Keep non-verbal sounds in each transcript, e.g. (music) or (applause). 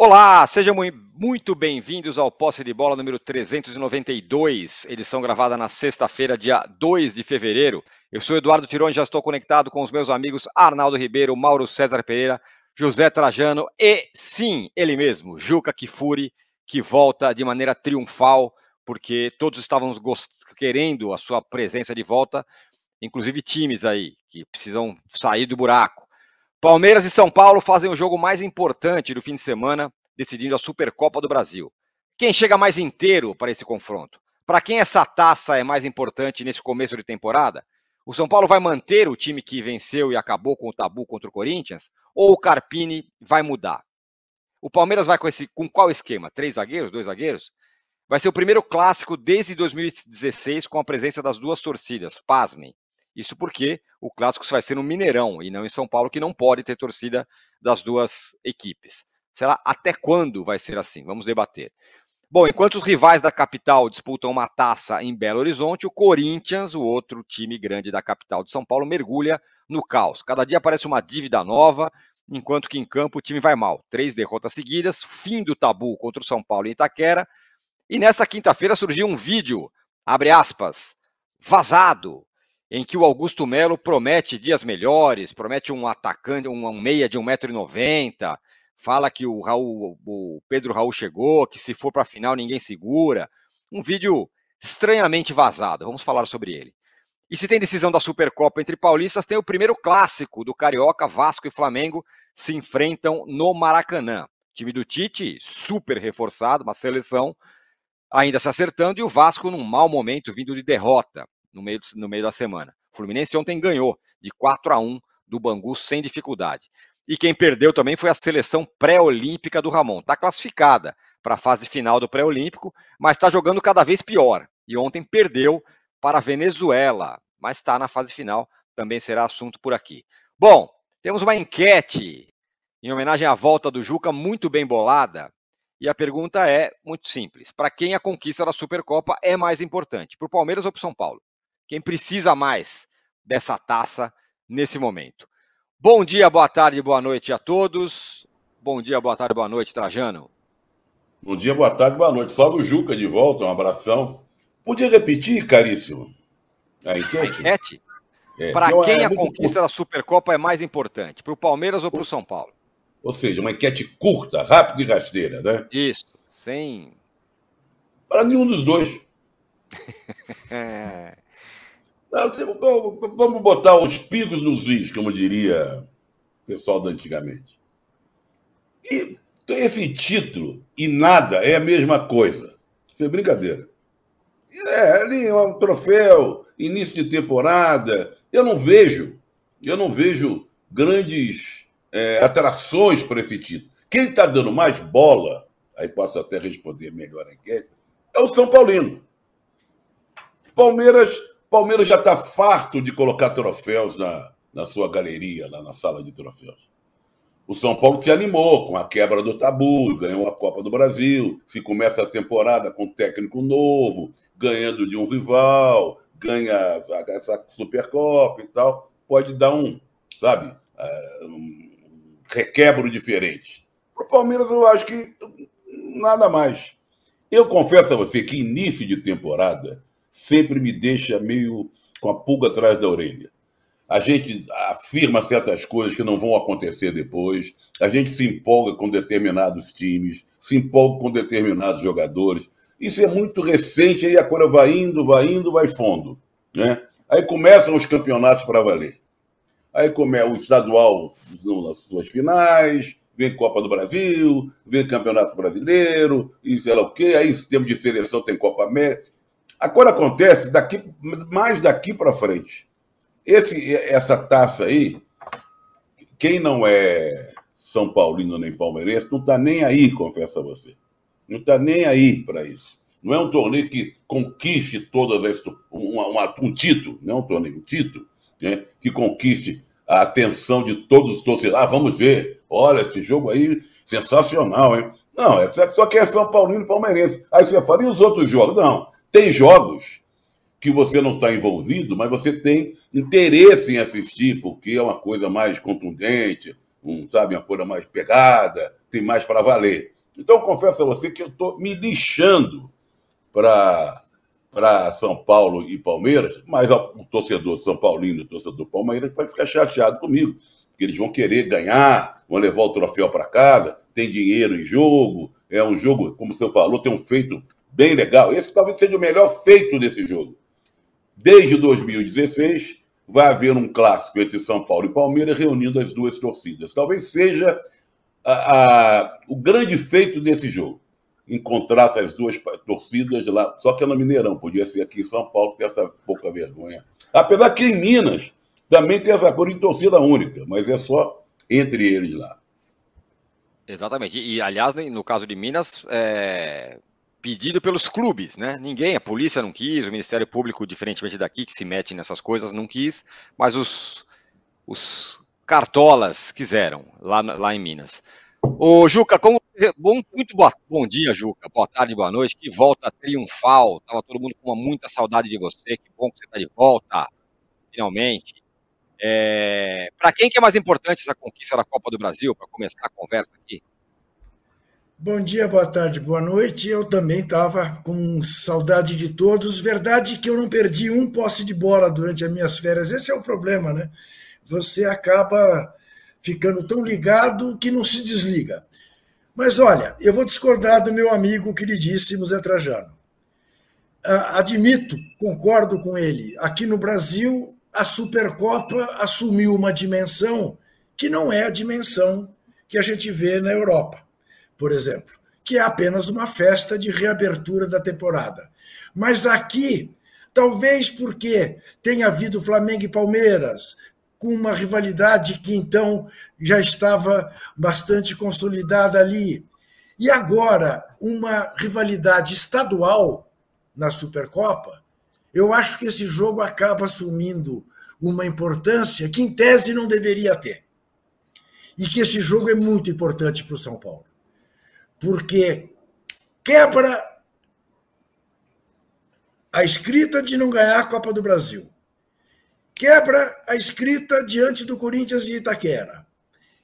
Olá, sejam muito bem-vindos ao Posse de Bola número 392, edição gravada na sexta-feira, dia 2 de fevereiro. Eu sou Eduardo Tironi, já estou conectado com os meus amigos Arnaldo Ribeiro, Mauro César Pereira, José Trajano e, sim, ele mesmo, Juca Kifuri, que volta de maneira triunfal, porque todos estávamos querendo a sua presença de volta, inclusive times aí que precisam sair do buraco. Palmeiras e São Paulo fazem o jogo mais importante do fim de semana, decidindo a Supercopa do Brasil. Quem chega mais inteiro para esse confronto? Para quem essa taça é mais importante nesse começo de temporada? O São Paulo vai manter o time que venceu e acabou com o tabu contra o Corinthians? Ou o Carpini vai mudar? O Palmeiras vai com, esse, com qual esquema? Três zagueiros? Dois zagueiros? Vai ser o primeiro clássico desde 2016 com a presença das duas torcidas. Pasmem. Isso porque o clássico vai ser no Mineirão e não em São Paulo, que não pode ter torcida das duas equipes. Será até quando vai ser assim? Vamos debater. Bom, enquanto os rivais da capital disputam uma taça em Belo Horizonte, o Corinthians, o outro time grande da capital de São Paulo, mergulha no caos. Cada dia aparece uma dívida nova, enquanto que em campo o time vai mal. Três derrotas seguidas, fim do tabu contra o São Paulo em Itaquera. E nesta quinta-feira surgiu um vídeo, abre aspas, vazado, em que o Augusto Melo promete dias melhores, promete um atacante, um, meia de 1,90m, fala que o, Raul, o Pedro Raul chegou, que se for para a final ninguém segura. Um vídeo estranhamente vazado, vamos falar sobre ele. E se tem decisão da Supercopa entre paulistas, tem o primeiro clássico do Carioca, Vasco e Flamengo se enfrentam no Maracanã. Time do Tite, super reforçado, uma seleção ainda se acertando, e o Vasco num mau momento, vindo de derrota no meio, no meio da semana. O Fluminense ontem ganhou de 4 a 1 do Bangu sem dificuldade. E quem perdeu também foi a seleção pré-olímpica do Ramon. Está classificada para a fase final do pré-olímpico, mas está jogando cada vez pior. E ontem perdeu para a Venezuela, mas está na fase final, também será assunto por aqui. Bom, temos uma enquete em homenagem à volta do Juca, muito bem bolada. E a pergunta é muito simples: para quem a conquista da Supercopa é mais importante? Para o Palmeiras ou para o São Paulo? Quem precisa mais dessa taça nesse momento. Bom dia, boa tarde, boa noite a todos. Bom dia, boa tarde, boa noite, Trajano. Bom dia, boa tarde, boa noite. Salve o Juca de volta, um abração. Podia repetir, caríssimo? A enquete? A enquete? É, para então, quem é a conquista da Supercopa é mais importante? Para o Palmeiras ou para o São Paulo? Ou seja, uma enquete curta, rápida e rasteira, né? Isso, sem. Para nenhum dos dois. (laughs) Vamos botar os picos nos is, como diria o pessoal da antigamente. E esse título e nada é a mesma coisa. Isso é brincadeira. É, ali é um troféu, início de temporada. Eu não vejo, eu não vejo grandes é, atrações para esse título. Quem está dando mais bola, aí posso até responder melhor a enquete, é o São Paulino. Palmeiras Palmeiras já está farto de colocar troféus na, na sua galeria, lá na sala de troféus. O São Paulo se animou com a quebra do tabu, ganhou a Copa do Brasil, se começa a temporada com um técnico novo, ganhando de um rival, ganha essa Supercopa e tal, pode dar um, sabe, é, um requebro diferente. Para o Palmeiras, eu acho que nada mais. Eu confesso a você que início de temporada sempre me deixa meio com a pulga atrás da orelha. A gente afirma certas coisas que não vão acontecer depois, a gente se empolga com determinados times, se empolga com determinados jogadores. Isso é muito recente, aí a coisa vai indo, vai indo, vai fundo. Né? Aí começam os campeonatos para valer. Aí começa o estadual nas suas finais, vem Copa do Brasil, vem Campeonato Brasileiro, e sei lá o quê. Aí, em termos de seleção, tem Copa América. Agora acontece daqui, mais daqui para frente. Esse, essa taça aí, quem não é São Paulino nem palmeirense, não está nem aí, confesso a você. Não está nem aí para isso. Não é um torneio que conquiste todas as. Uma, uma, um título, não é um torneio, um título, né, que conquiste a atenção de todos os torcedores. Ah, vamos ver. Olha, esse jogo aí, sensacional, hein? Não, é só que é São Paulino e palmeirense. Aí você fala, e os outros jogos? Não. Tem jogos que você não está envolvido, mas você tem interesse em assistir, porque é uma coisa mais contundente, um, sabe, uma coisa mais pegada, tem mais para valer. Então, confesso a você que eu estou me lixando para São Paulo e Palmeiras, mas o torcedor São Paulino e o torcedor Palmeiras vai ficar chateado comigo, porque eles vão querer ganhar, vão levar o troféu para casa, tem dinheiro em jogo, é um jogo, como você falou, tem um feito bem legal. Esse talvez seja o melhor feito desse jogo. Desde 2016, vai haver um clássico entre São Paulo e Palmeiras, reunindo as duas torcidas. Talvez seja a, a, o grande feito desse jogo encontrar essas duas torcidas lá, só que é no Mineirão, podia ser aqui em São Paulo, ter essa pouca vergonha. Apesar que em Minas também tem essa coisa de torcida única, mas é só entre eles lá. Exatamente. E, aliás, no caso de Minas, é pedido pelos clubes, né? Ninguém, a polícia não quis, o Ministério Público, diferentemente daqui, que se mete nessas coisas, não quis, mas os, os cartolas quiseram, lá, lá em Minas. Ô, Juca, como, bom, muito boa, bom dia, Juca. Boa tarde, boa noite. Que volta triunfal. Tava todo mundo com muita saudade de você. Que bom que você está de volta, finalmente. É, Para quem que é mais importante essa conquista da Copa do Brasil, para começar a conversa aqui? Bom dia, boa tarde, boa noite. Eu também estava com saudade de todos. Verdade que eu não perdi um posse de bola durante as minhas férias. Esse é o problema, né? Você acaba ficando tão ligado que não se desliga. Mas olha, eu vou discordar do meu amigo que lhe disse, José Trajano. Admito, concordo com ele. Aqui no Brasil, a Supercopa assumiu uma dimensão que não é a dimensão que a gente vê na Europa, por exemplo, que é apenas uma festa de reabertura da temporada. Mas aqui, talvez porque tenha havido Flamengo e Palmeiras, com uma rivalidade que então já estava bastante consolidada ali. E agora, uma rivalidade estadual na Supercopa, eu acho que esse jogo acaba assumindo uma importância que, em tese, não deveria ter. E que esse jogo é muito importante para o São Paulo. Porque quebra a escrita de não ganhar a Copa do Brasil quebra a escrita diante do Corinthians e Itaquera.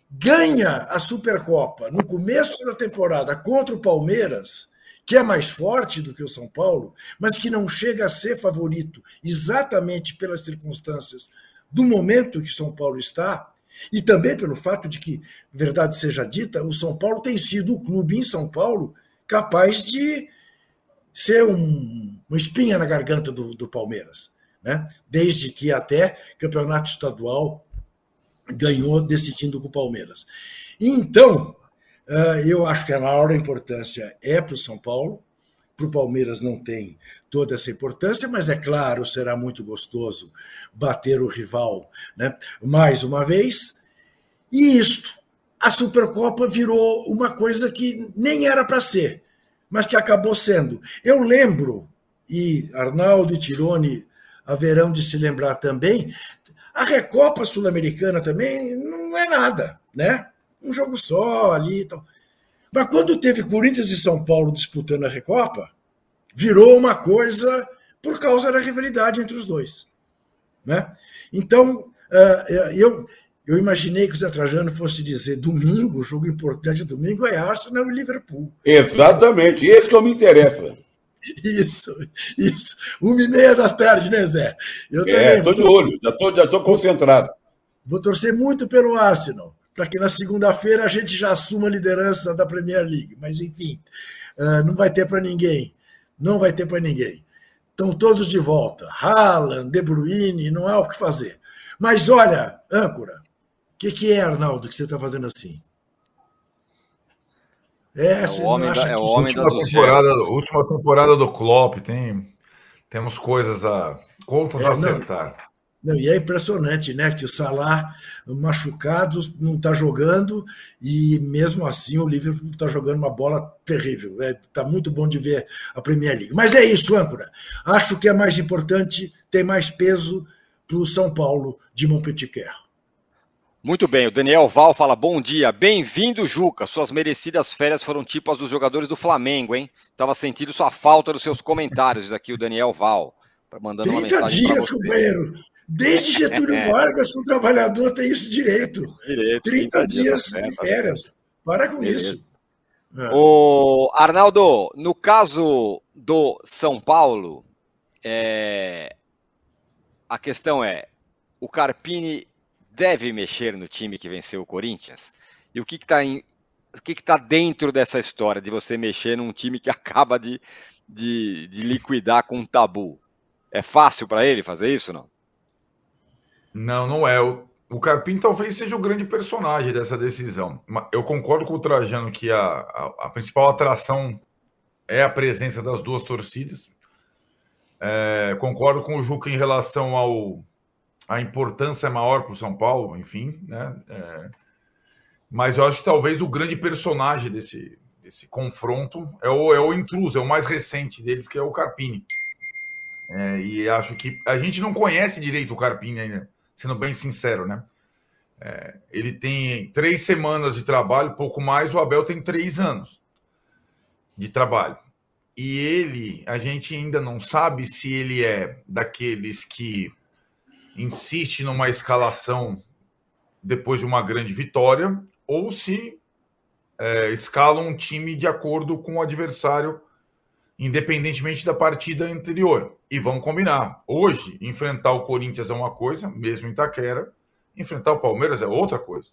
Ganha a Supercopa no começo da temporada contra o Palmeiras, que é mais forte do que o São Paulo, mas que não chega a ser favorito exatamente pelas circunstâncias do momento que São Paulo está, e também pelo fato de que, verdade seja dita, o São Paulo tem sido o clube em São Paulo capaz de ser um, uma espinha na garganta do, do Palmeiras né? desde que até campeonato estadual ganhou decidindo com o Palmeiras. Então, eh, eu acho que a maior importância é para o São Paulo, para o Palmeiras não tem toda essa importância, mas é claro, será muito gostoso bater o rival né? mais uma vez. E isto, a Supercopa virou uma coisa que nem era para ser, mas que acabou sendo. Eu lembro, e Arnaldo e Tirone haverão de se lembrar também, a Recopa Sul-Americana também não é nada, né? Um jogo só ali e tal. Mas quando teve Corinthians e São Paulo disputando a Recopa, virou uma coisa por causa da rivalidade entre os dois. Né? Então, eh, eu, eu imaginei que o Zé Trajano fosse dizer domingo, jogo importante domingo é Arsenal e Liverpool. Exatamente, esse que eu me interessa. Isso, isso. Uma e meia da tarde, né, Zé? Eu é, estou de olho, já estou já tô concentrado. Vou torcer muito pelo Arsenal, para que na segunda-feira a gente já assuma a liderança da Premier League. Mas, enfim, uh, não vai ter para ninguém. Não vai ter para ninguém. Estão todos de volta. Haaland, De Bruyne, não há o que fazer. Mas olha, âncora, o que, que é, Arnaldo, que você está fazendo assim? É, é o homem da, é o homem última da temporada, última temporada do Klopp, tem temos coisas a contas é, a acertar. Não, e é impressionante, né, que o Salah machucado não está jogando e mesmo assim o Liverpool está jogando uma bola terrível. Está é, tá muito bom de ver a Premier League. Mas é isso, âncora. Acho que é mais importante, tem mais peso para o São Paulo de Montpellier. Muito bem, o Daniel Val fala: bom dia, bem-vindo, Juca. Suas merecidas férias foram tipo as dos jogadores do Flamengo, hein? Tava sentindo sua falta dos seus comentários, aqui o Daniel Val, mandando uma mensagem. 30 dias, companheiro. Desde Getúlio é. (laughs) Vargas, o trabalhador tem esse direito. direito 30, 30 dias, dias de férias. Para com Beleza. isso. É. O Arnaldo, no caso do São Paulo, é... a questão é: o Carpini deve mexer no time que venceu o Corinthians? E o que está em... o que está dentro dessa história de você mexer num time que (laughs) acaba de, de, de liquidar com um tabu? É fácil para ele fazer isso, não? Não, não é. O, o Carpini talvez seja o grande personagem dessa decisão. Eu concordo com o Trajano que a, a, a principal atração é a presença das duas torcidas. É, concordo com o Juca em relação ao a importância maior para o São Paulo, enfim, né? É, mas eu acho que talvez o grande personagem desse, desse confronto é o, é o intruso, é o mais recente deles, que é o Carpini. É, e acho que a gente não conhece direito o Carpini ainda sendo bem sincero, né? É, ele tem três semanas de trabalho, pouco mais, o Abel tem três anos de trabalho. E ele, a gente ainda não sabe se ele é daqueles que insiste numa escalação depois de uma grande vitória, ou se é, escala um time de acordo com o adversário independentemente da partida anterior. E vamos combinar. Hoje, enfrentar o Corinthians é uma coisa, mesmo em Itaquera. Enfrentar o Palmeiras é outra coisa.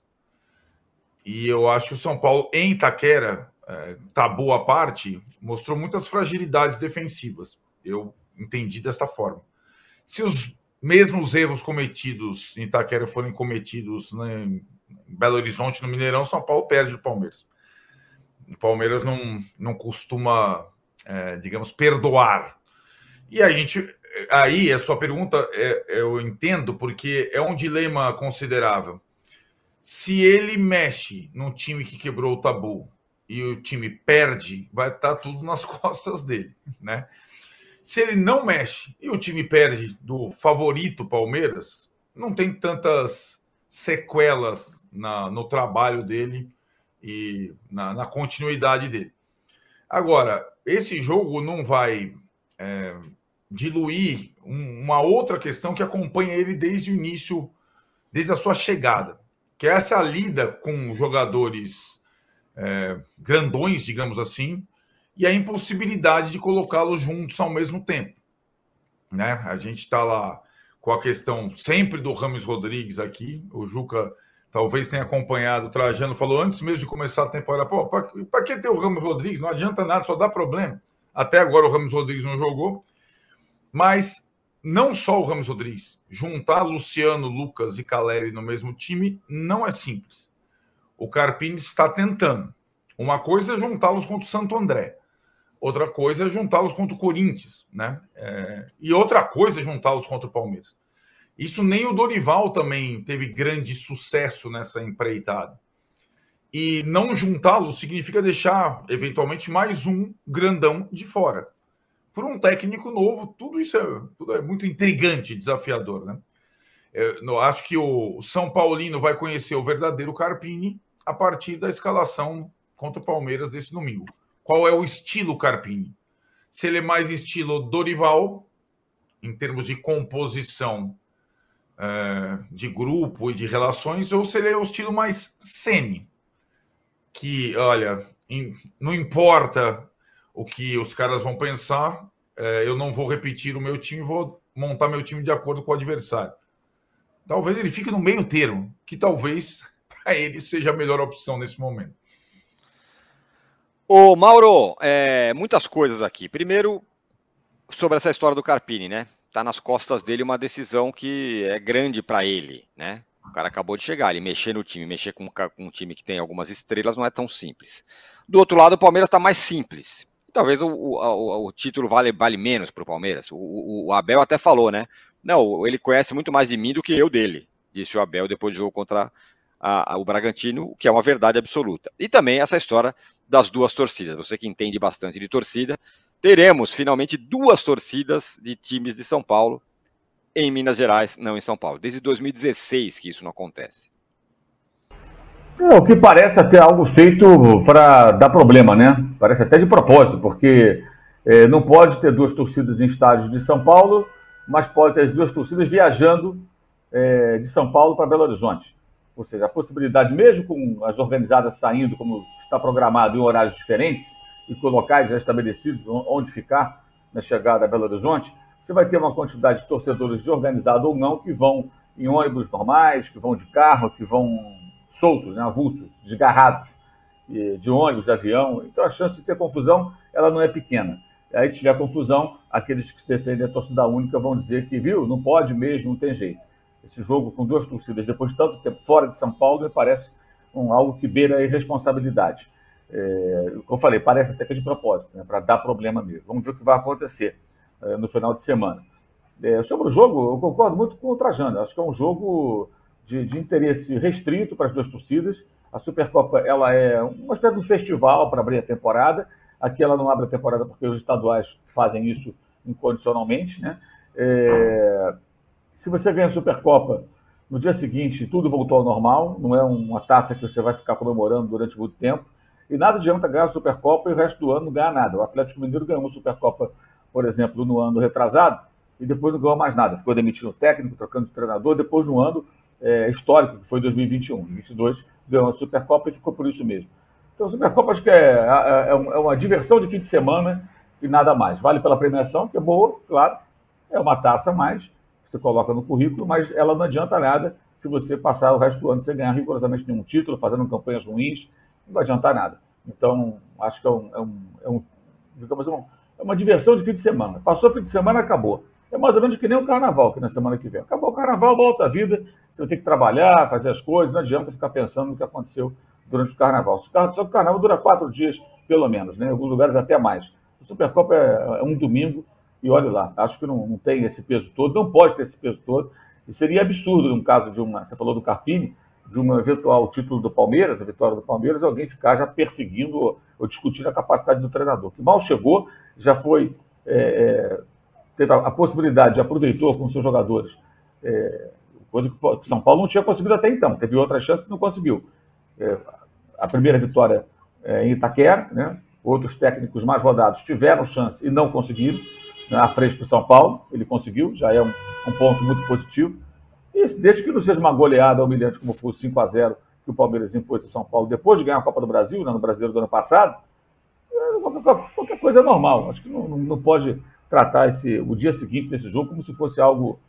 E eu acho que o São Paulo, em Itaquera, é, tabu à parte, mostrou muitas fragilidades defensivas. Eu entendi desta forma. Se os mesmos erros cometidos em Itaquera forem cometidos né, em Belo Horizonte, no Mineirão, São Paulo perde o Palmeiras. O Palmeiras não, não costuma é, digamos, perdoar. E a gente, aí a sua pergunta é, eu entendo porque é um dilema considerável. Se ele mexe no time que quebrou o tabu e o time perde, vai estar tudo nas (laughs) costas dele, né? Se ele não mexe e o time perde do favorito Palmeiras, não tem tantas sequelas na, no trabalho dele e na, na continuidade dele. Agora, esse jogo não vai é, diluir um, uma outra questão que acompanha ele desde o início, desde a sua chegada, que é essa lida com jogadores é, grandões, digamos assim, e a impossibilidade de colocá-los juntos ao mesmo tempo. Né? A gente está lá com a questão sempre do Ramos Rodrigues aqui, o Juca talvez tenha acompanhado, o Trajano falou antes mesmo de começar a temporada, pô, para que ter o Ramos Rodrigues? Não adianta nada, só dá problema. Até agora o Ramos Rodrigues não jogou, mas não só o Ramos Rodrigues, juntar Luciano, Lucas e Caleri no mesmo time não é simples. O Carpini está tentando. Uma coisa é juntá-los contra o Santo André, outra coisa é juntá-los contra o Corinthians, né? É... e outra coisa é juntá-los contra o Palmeiras. Isso nem o Dorival também teve grande sucesso nessa empreitada. E não juntá-lo significa deixar, eventualmente, mais um grandão de fora. Por um técnico novo, tudo isso é, tudo é muito intrigante, desafiador. Né? Eu acho que o São Paulino vai conhecer o verdadeiro Carpini a partir da escalação contra o Palmeiras desse domingo. Qual é o estilo Carpini? Se ele é mais estilo Dorival, em termos de composição é, de grupo e de relações, ou se ele é o estilo mais semi, que, olha, não importa o que os caras vão pensar, é, eu não vou repetir o meu time, vou montar meu time de acordo com o adversário. Talvez ele fique no meio termo, que talvez (laughs) para ele seja a melhor opção nesse momento. Ô, Mauro, é, muitas coisas aqui. Primeiro, sobre essa história do Carpini, né? Tá nas costas dele uma decisão que é grande para ele, né? O cara acabou de chegar, ele mexer no time, mexer com, com, um time que tem algumas estrelas não é tão simples. Do outro lado, o Palmeiras está mais simples. Talvez o, o, o, título vale, vale menos para o Palmeiras. O, Abel até falou, né? Não, ele conhece muito mais de mim do que eu dele, disse o Abel depois do jogo contra a, a, o Bragantino, que é uma verdade absoluta. E também essa história das duas torcidas. Você que entende bastante de torcida, teremos finalmente duas torcidas de times de São Paulo em Minas Gerais, não em São Paulo. Desde 2016 que isso não acontece. É, o que parece até algo feito para dar problema, né? Parece até de propósito, porque é, não pode ter duas torcidas em estádios de São Paulo mas pode ter as duas torcidas viajando é, de São Paulo para Belo Horizonte. Ou seja, a possibilidade, mesmo com as organizadas saindo, como está programado, em horários diferentes e com locais já estabelecidos onde ficar na chegada a Belo Horizonte, você vai ter uma quantidade de torcedores de organizado ou não que vão em ônibus normais, que vão de carro, que vão soltos, né, avulsos, desgarrados de ônibus, de avião. Então a chance de ter confusão ela não é pequena. Aí, se tiver confusão, aqueles que defendem a torcida única vão dizer que, viu, não pode mesmo, não tem jeito. Esse jogo com duas torcidas, depois de tanto tempo fora de São Paulo, me parece um, algo que beira a irresponsabilidade. É, como eu falei, parece até que é de propósito, né, para dar problema mesmo. Vamos ver o que vai acontecer é, no final de semana. É, sobre o jogo, eu concordo muito com o Trajano. Acho que é um jogo de, de interesse restrito para as duas torcidas. A Supercopa ela é uma espécie de um festival para abrir a temporada. Aqui ela não abre a temporada porque os estaduais fazem isso incondicionalmente. Né? É... Se você ganha a Supercopa, no dia seguinte tudo voltou ao normal, não é uma taça que você vai ficar comemorando durante muito tempo. E nada adianta ganhar a Supercopa e o resto do ano não ganhar nada. O Atlético Mineiro ganhou a Supercopa, por exemplo, no ano retrasado, e depois não ganhou mais nada. Ficou demitindo o técnico, trocando de treinador, depois de um ano é, histórico, que foi 2021. 2022 ganhou a Supercopa e ficou por isso mesmo. Então, a Supercopa acho que é, é, é, uma diversão de fim de semana e nada mais. Vale pela premiação, que é boa, claro, é uma taça a mais, você coloca no currículo, mas ela não adianta nada se você passar o resto do ano sem ganhar rigorosamente nenhum título, fazendo campanhas ruins, não vai adiantar nada. Então, acho que é, um, é, um, é, um, digamos, é uma diversão de fim de semana. Passou o fim de semana, acabou. É mais ou menos que nem o carnaval, que na semana que vem. Acabou o carnaval, volta a vida, você ter que trabalhar, fazer as coisas, não adianta ficar pensando no que aconteceu durante o carnaval. Só que o carnaval dura quatro dias, pelo menos, né? em alguns lugares até mais. A Supercopa é, é um domingo, e olha lá, acho que não, não, tem esse peso todo, não pode ter esse peso todo. E seria absurdo, no caso de uma, você falou do Carpini, de um eventual título do Palmeiras, a vitória do Palmeiras, alguém ficar já perseguindo ou, discutindo a capacidade do treinador, que mal chegou, já foi é, é teve a, a, possibilidade, aproveitou com seus jogadores, é, coisa que São Paulo não tinha conseguido até então. Teve outras chances e não conseguiu. É, a primeira vitória é, em Itaquera, né? outros técnicos mais rodados tiveram chance e não conseguiram, né? à frente do São Paulo, ele conseguiu, já é um, um, ponto muito positivo. Desde que não seja uma goleada humilhante como foi o 5 a 0 que o Palmeiras impôs ao São Paulo depois de ganhar a Copa do Brasil, né, no Brasileiro do ano passado, é, qualquer, coisa é normal. Acho que não, não pode tratar esse, o dia seguinte desse jogo como se fosse algo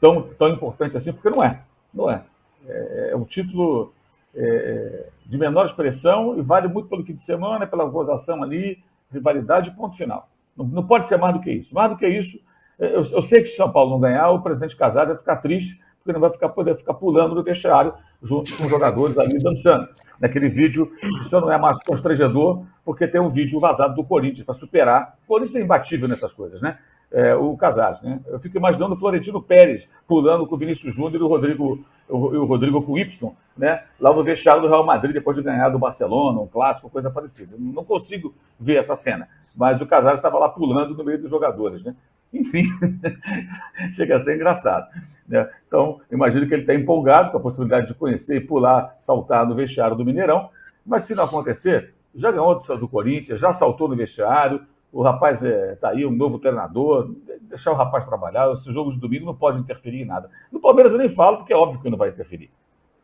tão, tão importante assim, porque não é. Não é. É, é um título é, de menor expressão e vale muito pelo fim de semana, pela gozação ali, rivalidade, ponto final. Não, não pode ser mais do que isso. Mais do que isso, é, eu, eu sei que se São Paulo não ganhar, o presidente Casado vai ficar triste, porque não vai ficar, poder ficar pulando no vestiário junto com os jogadores ali dançando. Naquele vídeo, isso não é mais constrangedor, porque tem um vídeo vazado do Corinthians para superar. O Corinthians é imbatível nessas coisas, né? É, o Casares, né? Eu fico imaginando o Florentino Pérez pulando com o Vinícius Júnior e o Rodrigo, o, o Rodrigo com Y, né? Lá no vestiário do Real Madrid, depois de ganhar do Barcelona, um clássico, coisa parecida. Não consigo ver essa cena. Mas o Casares estava lá pulando no meio dos jogadores, né? Enfim, (laughs) chega a ser engraçado. Né? Então, imagino que ele está empolgado com a possibilidade de conhecer e pular, saltar no vestiário do Mineirão. Mas se não acontecer, já ganhou do Corinthians, já saltou no vestiário, o rapaz está é, tá aí, um novo treinador, deixar o rapaz trabalhar, esses jogos de domingo não pode interferir em nada. No Palmeiras eu nem falo, porque é óbvio que não vai interferir.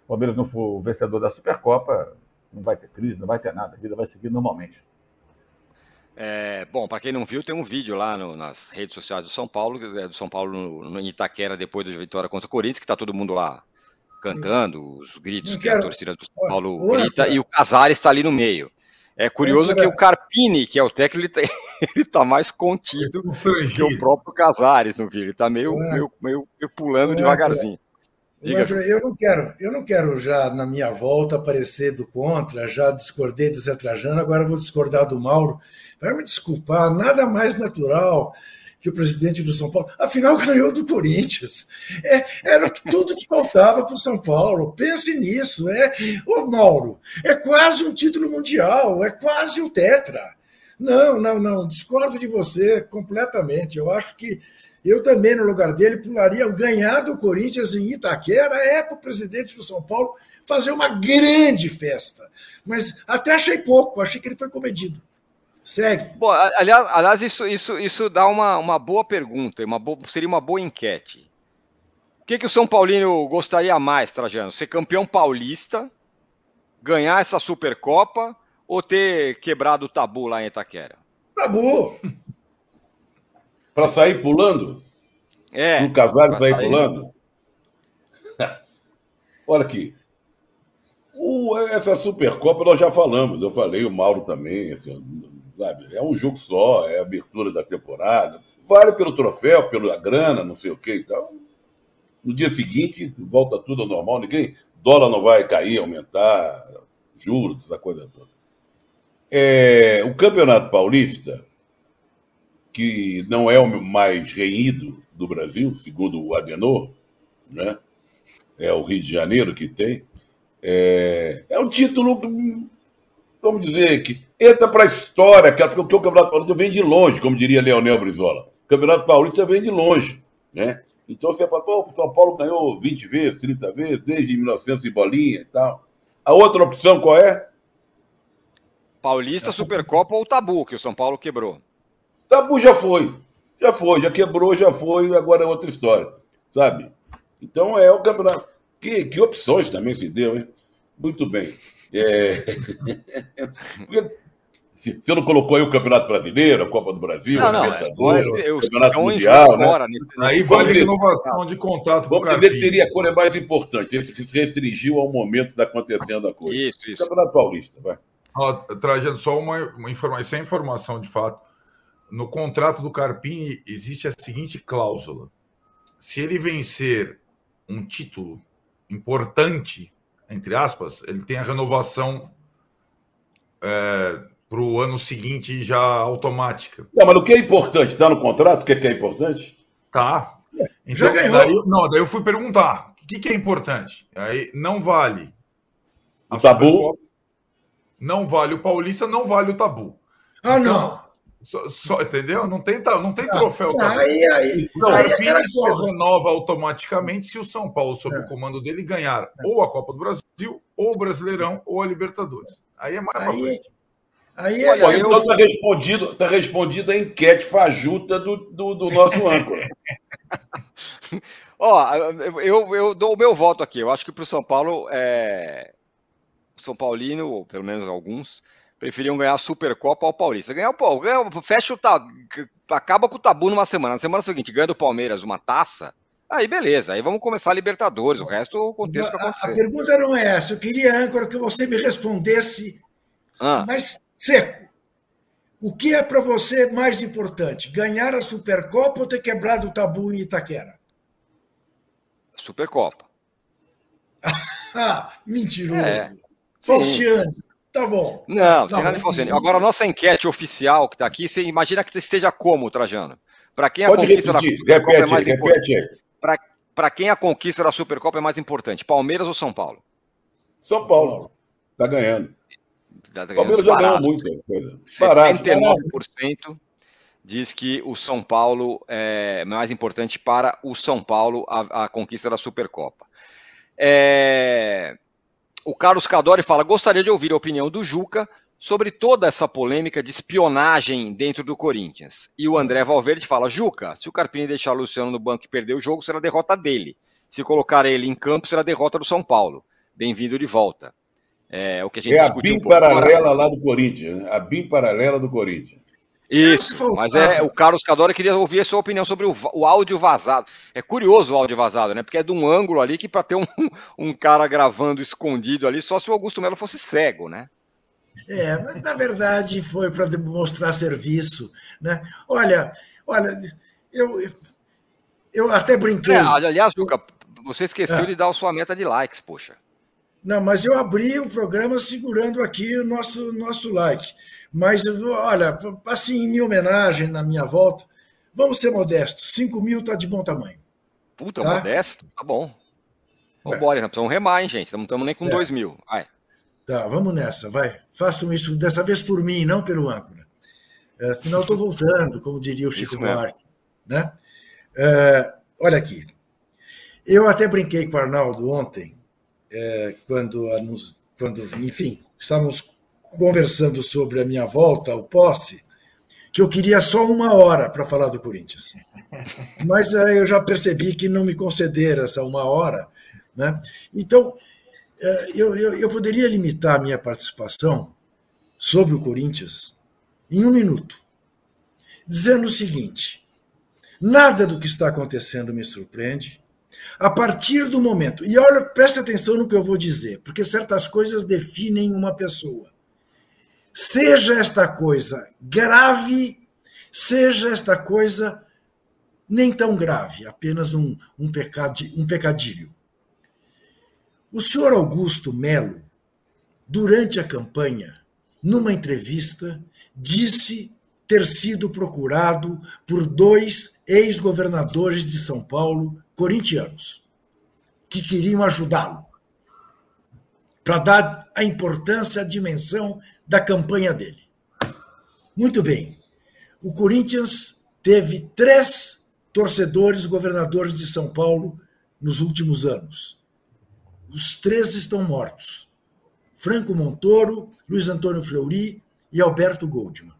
O Palmeiras não for o vencedor da Supercopa, não vai ter crise, não vai ter nada, a vida vai seguir normalmente. É, bom, para quem não viu, tem um vídeo lá no, nas redes sociais do São Paulo, é do São Paulo no, no Itaquera, depois da vitória contra o Corinthians, que está todo mundo lá cantando, os gritos que a torcida do São Paulo grita, e o Casares está ali no meio. É curioso que o Carpini, que é o técnico, ele (laughs) está tá mais contido que o próprio Casares no vídeo. Ele está meio, meio, meio, meio, pulando devagarzinho. Diga, eu não quero, eu não quero já na minha volta aparecer do contra, já discordei do Zé Trajano, agora vou discordar do Mauro. Vai me desculpar, nada mais natural que o presidente do São Paulo, afinal ganhou do Corinthians. É, era tudo que faltava para o São Paulo. Pense nisso. É, ô Mauro, é quase um título mundial, é quase o Tetra. Não, não, não, discordo de você completamente. Eu acho que eu também, no lugar dele, pularia ganhar do Corinthians em Itaquera, é para o presidente do São Paulo fazer uma grande festa. Mas até achei pouco, achei que ele foi comedido Segue. Bom, aliás, aliás isso, isso, isso dá uma, uma boa pergunta, uma boa, seria uma boa enquete. O que, que o São Paulino gostaria mais, Trajano? Ser campeão paulista, ganhar essa Supercopa ou ter quebrado o tabu lá em Itaquera? Tabu! Para sair pulando? É. No casal sair, sair pulando? (laughs) Olha aqui. O, essa Supercopa nós já falamos, eu falei, o Mauro também, assim, sabe? É um jogo só, é a abertura da temporada. Vale pelo troféu, pela grana, não sei o que e tal. No dia seguinte, volta tudo ao normal, ninguém. Dólar não vai cair, aumentar, juros, essa coisa toda. É, o Campeonato Paulista, que não é o mais reído do Brasil, segundo o Adenor, né? é o Rio de Janeiro que tem, é, é um título, vamos dizer, que entra para a história, porque o Campeonato Paulista vem de longe, como diria Leonel Brizola. O Campeonato Paulista vem de longe. Né? Então você fala, pô, o São Paulo ganhou 20 vezes, 30 vezes, desde 1900 e bolinha e tal. A outra opção qual é? Paulista, Supercopa ou Tabu, que o São Paulo quebrou. Tabu já foi. Já foi, já quebrou, já foi, agora é outra história. Sabe? Então é o campeonato. Que, que opções também se deu, hein? Muito bem. É... (laughs) Você não colocou aí o Campeonato Brasileiro, a Copa do Brasil, não, não, é, o Campeonato Mundial, né? Agora, aí vale a renovação de contrato Vamos dizer que teria a coisa mais importante, esse que se restringiu ao momento da acontecendo a coisa. Isso, isso. Campeonato Paulista, vai. Ó, trazendo só uma, uma informação, isso é informação de fato. No contrato do Carpini existe a seguinte cláusula: se ele vencer um título importante, entre aspas, ele tem a renovação é, para o ano seguinte já automática. Não, mas o que é importante? Está no contrato? O que é, que é importante? Tá. Então, já ganhou. Daí, não, daí eu fui perguntar: o que, que é importante? Aí não vale. O tabu? Não vale o Paulista, não vale o tabu. Ah, então, não. Só, só, entendeu? Não tem, não tem troféu. Não, aí, aí, não, aí, o renova automaticamente se o São Paulo, sob é. o comando dele, ganhar é. ou a Copa do Brasil, ou o Brasileirão, ou a Libertadores. Aí é mais aí, aí Olha, então está respondido, tá respondido a enquete fajuta do, do, do nosso âncora. (laughs) Ó, eu, eu dou o meu voto aqui. Eu acho que para o São Paulo, é... São Paulino, ou pelo menos alguns, preferiam ganhar a Supercopa ao Paulista. Ganhar o Paulo, fecha o acaba com o tabu numa semana. Na semana seguinte, ganha do Palmeiras uma taça. Aí beleza, aí vamos começar a Libertadores, o resto o contexto que aconteceu. A pergunta não é essa, eu queria, âncora, que você me respondesse ah. mais seco. O que é para você mais importante, ganhar a Supercopa ou ter quebrado o tabu em Itaquera? Supercopa. (laughs) ah, mentiroso. É. Falciane. Tá bom. Não, tá tem nada de falciane. Agora, a nossa enquete oficial que está aqui, você imagina que você esteja como, Trajano? Para quem a Pode conquista repetir. da Supercopa repete, é mais importante? Para quem a conquista da Supercopa é mais importante, Palmeiras ou São Paulo? São Paulo. Está ganhando. Tá. Palmeiras já ganhou muita coisa. 79% diz que o São Paulo é mais importante para o São Paulo a, a conquista da Supercopa. É o Carlos Cadori fala: gostaria de ouvir a opinião do Juca sobre toda essa polêmica de espionagem dentro do Corinthians. E o André Valverde fala: Juca, se o Carpini deixar o Luciano no banco e perder o jogo, será derrota dele. Se colocar ele em campo, será derrota do São Paulo. Bem-vindo de volta. É o que a gente é a BIM um paralela lá do Corinthians, né? a BIM paralela do Corinthians. Isso, mas é o Carlos Cadore queria ouvir a sua opinião sobre o, o, áudio vazado. É curioso o áudio vazado, né? Porque é de um ângulo ali que para ter um, (laughs) um cara gravando escondido ali, só se o Augusto Melo fosse cego, né? É, mas na verdade foi para demonstrar serviço, né? Olha, olha, eu, eu até brinquei. É, aliás, Luca, você esqueceu é. de dar a sua meta de likes, poxa. Não, mas eu abri o programa segurando aqui o nosso, nosso like. Mas, olha, assim, em minha homenagem, na minha volta, vamos ser modestos: 5 mil está de bom tamanho. Puta, tá? modesto? Tá bom. Vambora, é. precisamos remar, hein, gente? Não estamos nem com 2 é. mil. Vai. Tá, vamos nessa, vai. Façam isso dessa vez por mim, não pelo âncora. É, afinal, estou voltando, como diria o Chico Buarque. Né? É, olha aqui. Eu até brinquei com o Arnaldo ontem, é, quando, quando, enfim, estávamos conversando sobre a minha volta ao posse, que eu queria só uma hora para falar do Corinthians. (laughs) Mas uh, eu já percebi que não me concederam essa uma hora. Né? Então, uh, eu, eu, eu poderia limitar a minha participação sobre o Corinthians em um minuto, dizendo o seguinte: nada do que está acontecendo me surpreende. A partir do momento, e olha, preste atenção no que eu vou dizer, porque certas coisas definem uma pessoa. Seja esta coisa grave, seja esta coisa nem tão grave, apenas um, um, um pecadilho. O senhor Augusto Melo, durante a campanha, numa entrevista, disse ter sido procurado por dois ex-governadores de São Paulo, corintianos, que queriam ajudá-lo, para dar a importância, a dimensão da campanha dele. Muito bem. O Corinthians teve três torcedores governadores de São Paulo nos últimos anos. Os três estão mortos. Franco Montoro, Luiz Antônio Fleury e Alberto Goldman.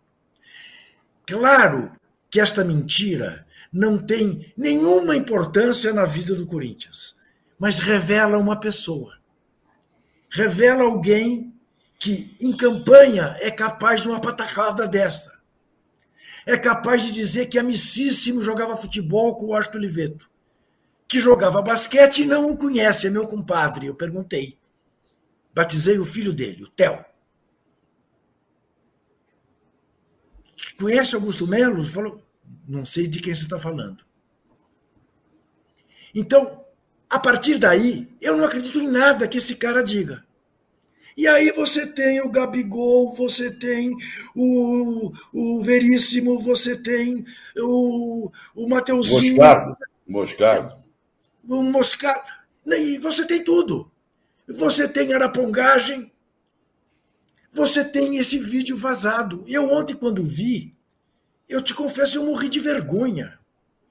Claro que esta mentira não tem nenhuma importância na vida do Corinthians, mas revela uma pessoa. Revela alguém que, em campanha, é capaz de uma patacada desta. É capaz de dizer que amicíssimo jogava futebol com o Washington Oliveto, que jogava basquete e não o conhece, é meu compadre. Eu perguntei. Batizei o filho dele, o Theo. Conhece Augusto Melo? Falou, não sei de quem você está falando. Então, a partir daí, eu não acredito em nada que esse cara diga. E aí você tem o Gabigol, você tem o, o Veríssimo, você tem o, o Mateuzinho. Moscardo. Moscardo. O Moscardo. E você tem tudo você tem arapongagem, você tem esse vídeo vazado. Eu ontem, quando vi, eu te confesso, eu morri de vergonha,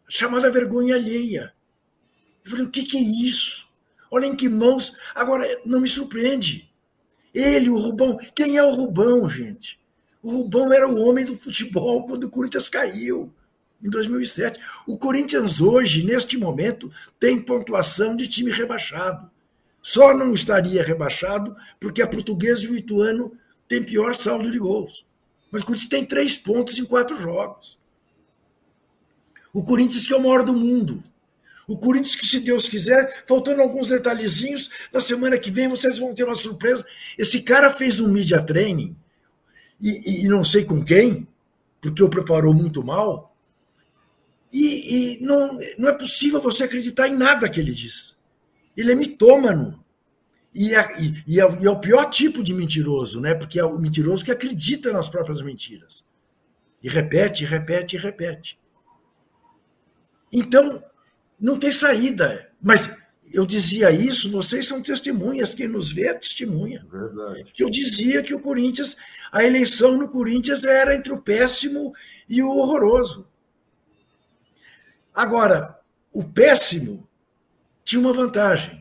chamada vergonha alheia. Eu falei, o que, que é isso? Olha em que mãos. Agora, não me surpreende. Ele, o Rubão. Quem é o Rubão, gente? O Rubão era o homem do futebol (laughs) quando o Corinthians caiu, em 2007. O Corinthians hoje, neste momento, tem pontuação de time rebaixado. Só não estaria rebaixado porque a portuguesa e o ituano têm pior saldo de gols. Mas o Corinthians tem três pontos em quatro jogos. O Corinthians que é o maior do mundo. O Corinthians que, se Deus quiser, faltando alguns detalhezinhos, na semana que vem vocês vão ter uma surpresa. Esse cara fez um media training, e, e não sei com quem, porque o preparou muito mal, e, e não, não é possível você acreditar em nada que ele diz. Ele é mitômano. E é, e, e, é, e é o pior tipo de mentiroso, né? Porque é o mentiroso que acredita nas próprias mentiras. E repete, repete, repete. Então, não tem saída. Mas eu dizia isso, vocês são testemunhas, quem nos vê é testemunha. Verdade. Que eu dizia que o Corinthians, a eleição no Corinthians era entre o péssimo e o horroroso. Agora, o péssimo tinha uma vantagem.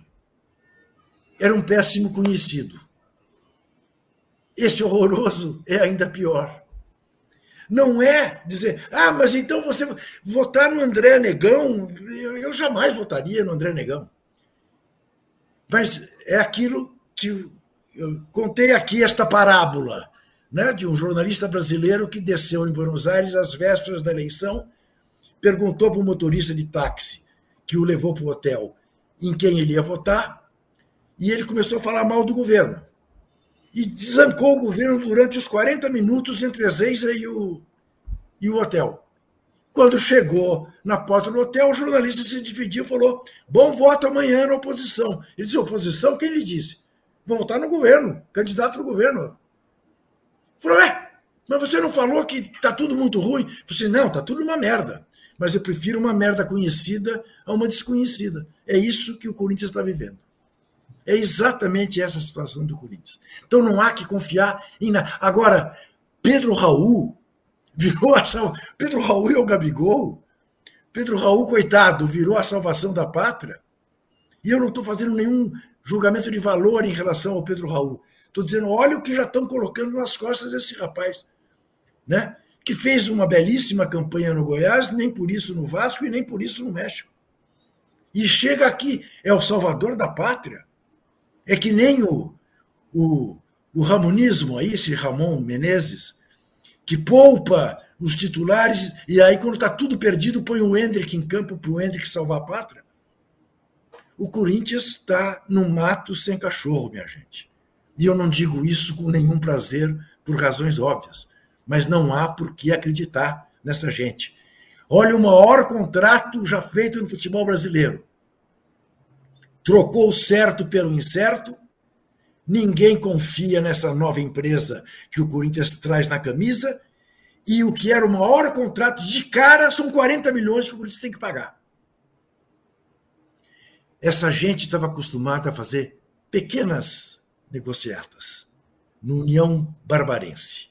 Era um péssimo conhecido. Esse horroroso é ainda pior. Não é dizer, ah, mas então você votar no André Negão, eu, jamais votaria no André Negão. Mas é aquilo que eu contei aqui esta parábola, né, de um jornalista brasileiro que desceu em Buenos Aires às vésperas da eleição, perguntou para o motorista de táxi que o levou para o hotel em quem ele ia votar, e ele começou a falar mal do governo. E desancou o governo durante os 40 minutos entre a Zeiza e o, e o hotel. Quando chegou na porta do hotel, o jornalista se despediu e falou: Bom voto amanhã na oposição. Ele disse: Oposição? Quem lhe disse? Vou votar no governo, candidato ao governo. Falou: É, mas você não falou que está tudo muito ruim? Eu disse: Não, está tudo uma merda. Mas eu prefiro uma merda conhecida a uma desconhecida. É isso que o Corinthians está vivendo. É exatamente essa situação do Corinthians. Então não há que confiar em nada. Agora, Pedro Raul virou a sal... Pedro Raul é o Gabigol. Pedro Raul, coitado, virou a salvação da pátria. E eu não estou fazendo nenhum julgamento de valor em relação ao Pedro Raul. Estou dizendo, olha o que já estão colocando nas costas desse rapaz, né? que fez uma belíssima campanha no Goiás, nem por isso no Vasco e nem por isso no México. E chega aqui, é o salvador da pátria. É que nem o, o, o Ramonismo aí, esse Ramon Menezes, que poupa os titulares e aí, quando está tudo perdido, põe o Hendrick em campo para o Hendrick salvar a pátria. O Corinthians está no mato sem cachorro, minha gente. E eu não digo isso com nenhum prazer, por razões óbvias mas não há por que acreditar nessa gente. Olha o maior contrato já feito no futebol brasileiro. Trocou o certo pelo incerto. Ninguém confia nessa nova empresa que o Corinthians traz na camisa. E o que era o maior contrato de cara são 40 milhões que o Corinthians tem que pagar. Essa gente estava acostumada a fazer pequenas negociatas no União Barbarense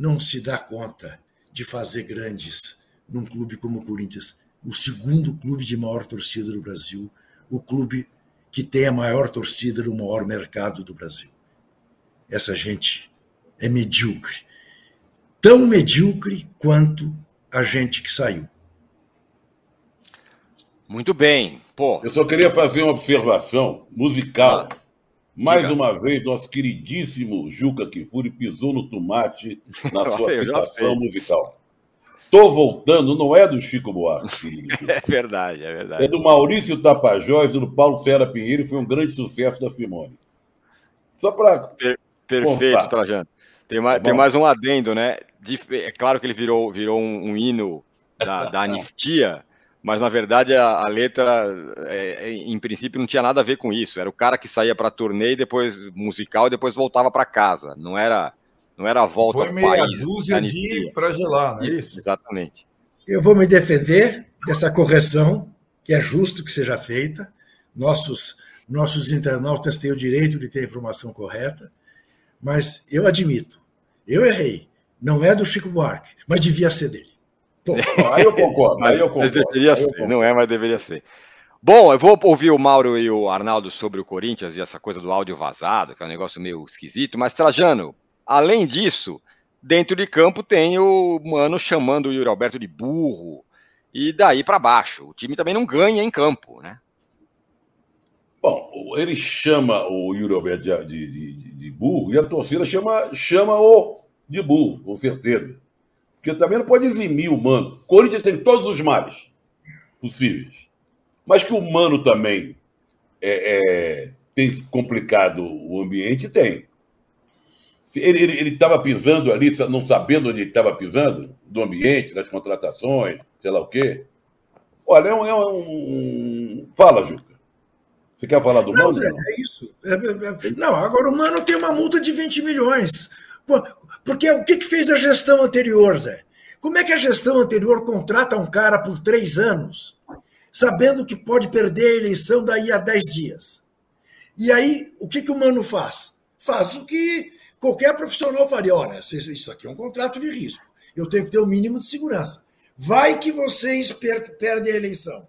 não se dá conta de fazer grandes num clube como o Corinthians, o segundo clube de maior torcida do Brasil, o clube que tem a maior torcida no maior mercado do Brasil. Essa gente é medíocre. Tão medíocre quanto a gente que saiu. Muito bem. Pô. Eu só queria fazer uma observação musical. Ah. Mais Diga. uma vez, nosso queridíssimo Juca Kifuri pisou no tomate na (laughs) sua citação musical. Tô voltando, não é do Chico Buarque. (laughs) é verdade, é verdade. É do Maurício Tapajós e do Paulo Serra Pinheiro e foi um grande sucesso da Simone. Só para. Per perfeito, constar. Trajano. Tem mais, tá tem mais um adendo, né? É claro que ele virou, virou um, um hino da, (laughs) da anistia, mas na verdade a, a letra, é, é, em princípio, não tinha nada a ver com isso. Era o cara que saía para turnê, depois musical e depois voltava para casa. Não era, não era a volta Foi ao país. Dúzia de para gelar, não é isso? Exatamente. Eu vou me defender dessa correção, que é justo que seja feita. Nossos nossos internautas têm o direito de ter a informação correta, mas eu admito, eu errei. Não é do Chico Buarque, mas devia ser dele. Pô, (laughs) aí eu concordo. Aí eu concordo. Mas deveria ser, não é, mas deveria ser. Bom, eu vou ouvir o Mauro e o Arnaldo sobre o Corinthians e essa coisa do áudio vazado, que é um negócio meio esquisito, mas Trajano, além disso, dentro de campo tem o Mano chamando o Yuri Alberto de burro, e daí para baixo. O time também não ganha em campo, né? Bom, ele chama o Yuri Alberto de, de, de, de burro e a torcida chama, chama o de burro, com certeza. Porque também não pode eximir o Mano. Corinthians tem todos os males possíveis. Mas que o Mano também é, é, tem complicado o ambiente, tem. Ele estava pisando ali, não sabendo onde ele estava pisando, do ambiente, das contratações, sei lá o quê. Olha, é um. É um... Fala, Juca. Você quer falar do não, Mano? Zé, é isso. É, é, é, não, agora o Mano tem uma multa de 20 milhões. Porque o que, que fez a gestão anterior, Zé? Como é que a gestão anterior contrata um cara por três anos, sabendo que pode perder a eleição daí a dez dias? E aí, o que, que o Mano faz? Faz o que qualquer profissional faria. Olha, isso aqui é um contrato de risco. Eu tenho que ter o um mínimo de segurança. Vai que vocês per perdem a eleição.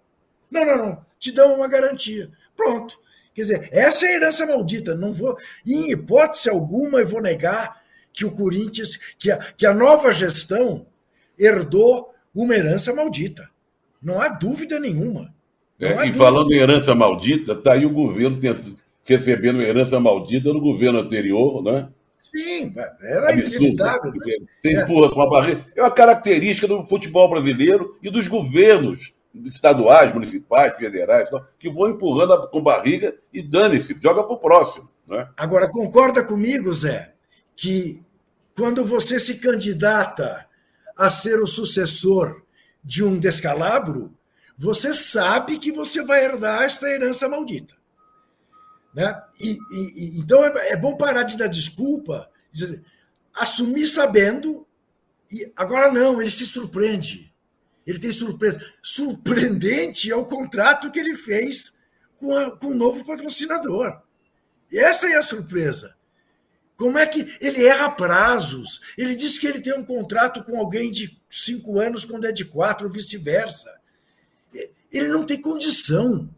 Não, não, não. Te dão uma garantia. Pronto. Quer dizer, essa é a herança maldita. Não vou, em hipótese alguma, eu vou negar que o Corinthians, que a, que a nova gestão herdou uma herança maldita. Não há dúvida nenhuma. É, e dúvida falando em herança maldita, está aí o governo tendo, recebendo herança maldita no governo anterior, né? Sim, era Absurdo. inevitável. Né? Você é. empurra com a barreira. É uma característica do futebol brasileiro e dos governos estaduais, municipais, federais, que vão empurrando com barriga e dane-se, joga para o próximo. Né? Agora, concorda comigo, Zé, que quando você se candidata a ser o sucessor de um descalabro, você sabe que você vai herdar esta herança maldita. Né? E, e, então é, é, bom parar de dar desculpa, dizer, assumir sabendo, e agora não, ele se surpreende. Ele tem surpresa. Surpreendente é o contrato que ele fez com, a, com o novo patrocinador. Essa é a surpresa. Como é que ele erra prazos? Ele diz que ele tem um contrato com alguém de cinco anos quando é de quatro, ou vice-versa. Ele não tem condição.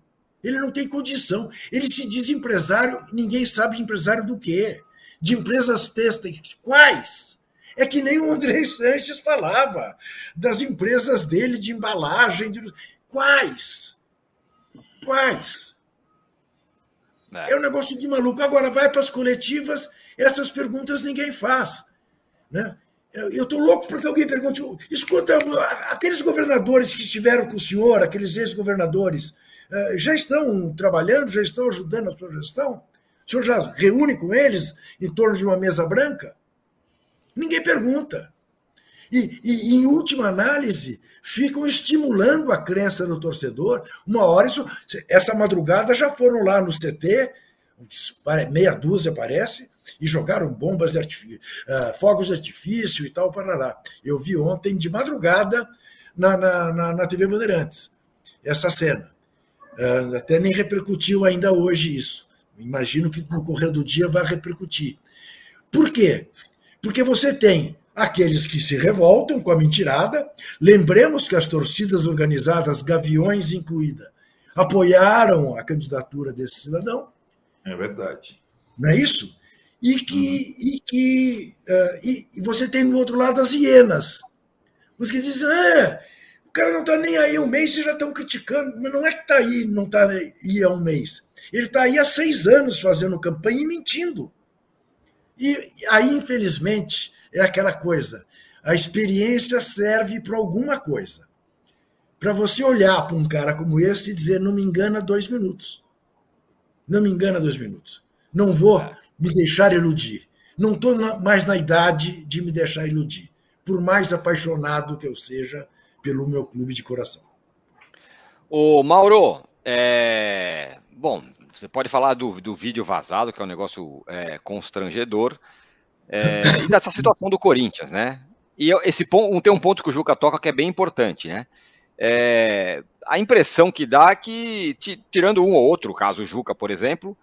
Ele não tem condição. Ele se diz empresário, ninguém sabe empresário do quê? De empresas têxteis. Quais? É que nem o André Sanches falava das empresas dele de embalagem. De... Quais? Quais? É. é um negócio de maluco. Agora vai para as coletivas, essas perguntas ninguém faz. Né? Eu estou louco porque alguém pergunte: escuta, aqueles governadores que estiveram com o senhor, aqueles ex-governadores, já estão trabalhando, já estão ajudando a sua gestão? O senhor já reúne com eles em torno de uma mesa branca? Ninguém pergunta. E, e, em última análise, ficam estimulando a crença do torcedor. Uma hora, isso, essa madrugada já foram lá no CT, meia dúzia parece, e jogaram bombas de artifício, uh, fogos de artifício e tal, parará. Eu vi ontem de madrugada na, na, na, na TV Bandeirantes essa cena. Uh, até nem repercutiu ainda hoje isso. Imagino que no correr do dia vai repercutir. Por quê? Porque você tem aqueles que se revoltam com a mentirada. Lembremos que as torcidas organizadas, Gaviões incluída, apoiaram a candidatura desse cidadão. É verdade. Não é isso? E que, uhum. e que uh, e, e, você tem do outro lado as hienas. Os que dizem, ah, o cara não está nem aí um mês, vocês já estão criticando. Mas não é que está aí, não está aí há um mês. Ele está aí há seis anos fazendo campanha e mentindo. E aí, infelizmente, é aquela coisa. A experiência serve para alguma coisa. Para você olhar para um cara como esse e dizer, não me engana dois minutos. Não me engana dois minutos. Não vou me deixar iludir. Não estou mais na idade de me deixar iludir, por mais apaixonado que eu seja pelo meu clube de coração. O Mauro, é... bom, você pode falar do, do vídeo vazado, que é um negócio é, constrangedor, é, e dessa situação do Corinthians, né? E esse ponto, tem um ponto que o Juca toca que é bem importante, né? É, a impressão que dá é que, tirando um ou outro, caso o Juca, por exemplo,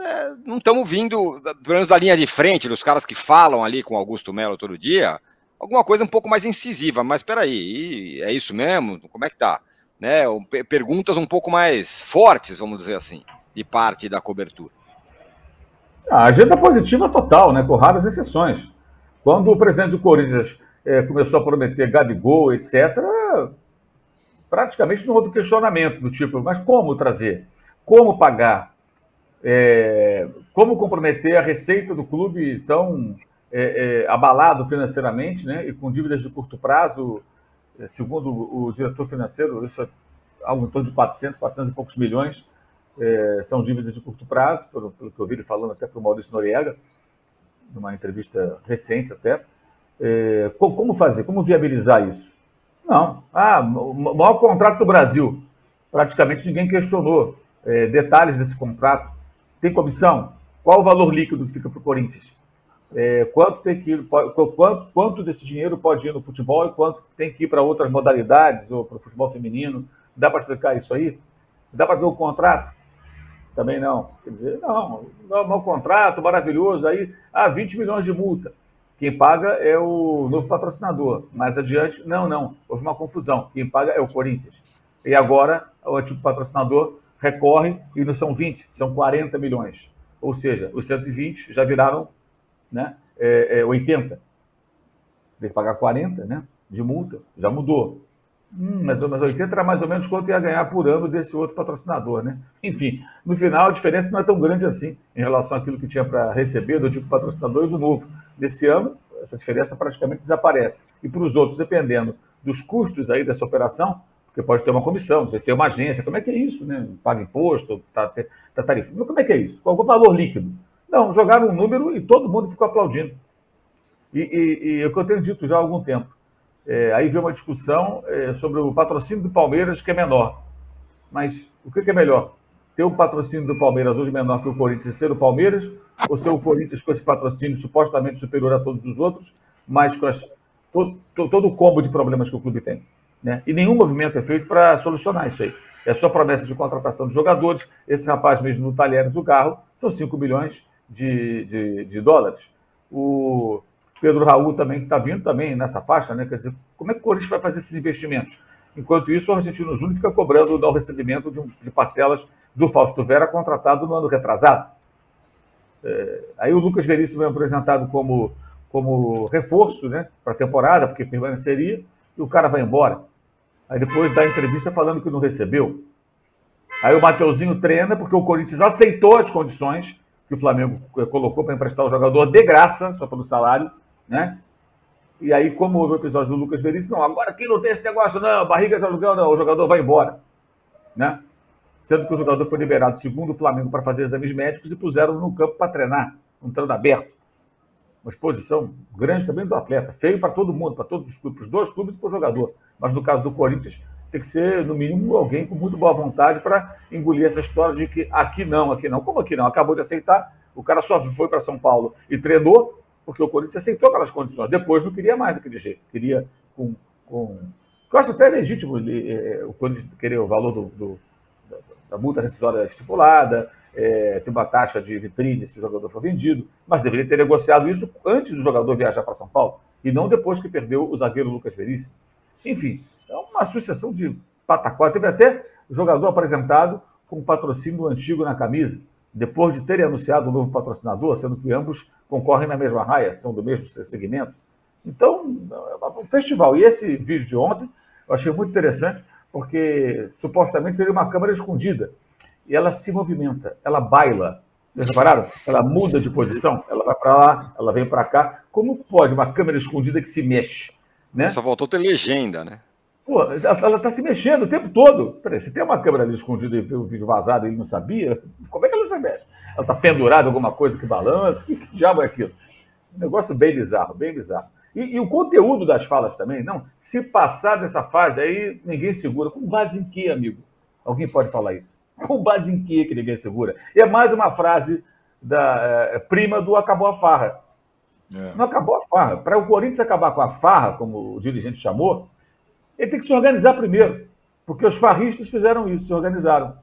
é, não estamos vindo, pelo menos da linha de frente, dos caras que falam ali com Augusto Melo todo dia, alguma coisa um pouco mais incisiva. Mas espera aí, é isso mesmo? Como é que tá? Né? Perguntas um pouco mais fortes, vamos dizer assim, de parte da cobertura. A agenda positiva total, né? Com raras exceções. Quando o presidente do Corinthians é, começou a prometer Gabigol, etc., praticamente não houve questionamento do tipo, mas como trazer? Como pagar? é, como comprometer a receita do clube tão é, é, abalado financeiramente, né, e com dívidas de curto prazo, é, segundo o diretor financeiro, isso é algo em torno de 400, 400 e poucos milhões, é, são dívidas de curto prazo, pelo, pelo, que eu vi ele falando até para o Maurício Noriega, numa entrevista recente até. É, como fazer? Como viabilizar isso? Não. Ah, o maior contrato do Brasil. Praticamente ninguém questionou detalhes desse contrato tem comissão? Qual o valor líquido que fica para o Corinthians? É, quanto, tem que ir, quanto, quanto desse dinheiro pode ir no futebol e quanto tem que ir para outras modalidades ou para o futebol feminino? Dá para explicar isso aí? Dá para ver o contrato? Também não. Quer dizer, não, não, contrato, maravilhoso, aí, ah, 20 milhões de multa. Quem paga é o novo patrocinador. Mais adiante, não, não, houve uma confusão. Quem paga é o Corinthians. E agora, o antigo patrocinador recorre e não são 20, são 40 milhões. Ou seja, os 120 já viraram né, é, é 80. Tem que pagar 40 né, de multa, já mudou. Hum, mas, mas 80 era mais ou menos quanto ia ganhar por ano desse outro patrocinador, né? Enfim, no final a diferença não é tão grande assim em relação àquilo que tinha para receber do tipo patrocinador e do novo. Nesse ano, essa diferença praticamente desaparece. E para os outros, dependendo dos custos aí dessa operação, porque pode ter uma comissão, vocês têm uma agência, como é que é isso, né? Paga imposto, tá, tá tarifa. Mas como é que é isso? Qual é o valor líquido? Não, jogaram um número e todo mundo ficou aplaudindo. E, e, e é o que eu tenho dito já há algum tempo. É, aí veio uma discussão é, sobre o patrocínio do Palmeiras, que é menor. Mas o que, que é melhor? Ter o patrocínio do Palmeiras hoje menor que o Corinthians ser o Palmeiras, ou ser o Corinthians com esse patrocínio supostamente superior a todos os outros, mas com as, todo, todo o combo de problemas que o clube tem? Né? E nenhum movimento é feito para solucionar isso aí. É só promessa de contratação de jogadores. Esse rapaz mesmo no Talheres do Carro são 5 milhões de, de, de, dólares. O Pedro Raul também, que está vindo também nessa faixa, né? Quer dizer, como é que o Corinthians vai fazer esses investimentos? Enquanto isso, o Argentino Júnior fica cobrando o recebimento de, de, parcelas do Fausto Vera, contratado no ano retrasado. É, aí o Lucas Veríssimo é apresentado como, como reforço né, para a temporada, porque permaneceria, e o cara vai embora. Aí depois dá entrevista falando que não recebeu. Aí o Mateuzinho treina porque o Corinthians aceitou as condições que o Flamengo colocou para emprestar o jogador de graça, só pelo salário, né? E aí, como houve o episódio do Lucas Veríssimo, não, agora aqui não tem esse negócio, não, barriga de aluguel, não, o jogador vai embora, né? Sendo que o jogador foi liberado, segundo o Flamengo, para fazer exames médicos e puseram no campo para treinar, um treino aberto. Uma exposição grande também do atleta, feio para todo mundo, para todos os clubes, para os dois clubes e para o jogador. Mas no caso do Corinthians, tem que ser, no mínimo, alguém com muito boa vontade para engolir essa história de que aqui não, aqui não. Como aqui não? Acabou de aceitar, o cara só foi para São Paulo e treinou, porque o Corinthians aceitou aquelas condições. Depois não queria mais daquele jeito. Queria com. com... Eu acho até legítimo ele, é, o Corinthians querer o valor do, do da multa rescisória estipulada, é, ter uma taxa de vitrine se o jogador for vendido, mas deveria ter negociado isso antes do jogador viajar para São Paulo e não depois que perdeu o zagueiro Lucas Veríssimo. Enfim, é uma sucessão de pataquá. Teve até jogador apresentado com patrocínio antigo na camisa, depois de terem anunciado um novo patrocinador, sendo que ambos concorrem na mesma raia, são do mesmo segmento. Então, é um festival. E esse vídeo de ontem eu achei muito interessante, porque supostamente seria uma câmera escondida. E ela se movimenta, ela baila. Vocês repararam? Ela muda de posição, ela vai para lá, ela vem para cá. Como pode uma câmera escondida que se mexe? Né? Só voltou a ter legenda, né? Pô, ela está se mexendo o tempo todo. Peraí, se tem uma câmera ali escondida e o vídeo vazado e ele não sabia, como é que ela se mexe? Ela está pendurada em alguma coisa que balança? Que, que diabo é aquilo? Um negócio bem bizarro, bem bizarro. E, e, o conteúdo das falas também, não. Se passar dessa fase, aí ninguém segura. Com base em que, amigo? Alguém pode falar isso? Com base em que que ninguém segura? E é mais uma frase da é, prima do acabou a farra. É. Não acabou a farra. Para o Corinthians acabar com a farra, como o dirigente chamou, ele tem que se organizar primeiro, porque os farristas fizeram isso, se organizaram.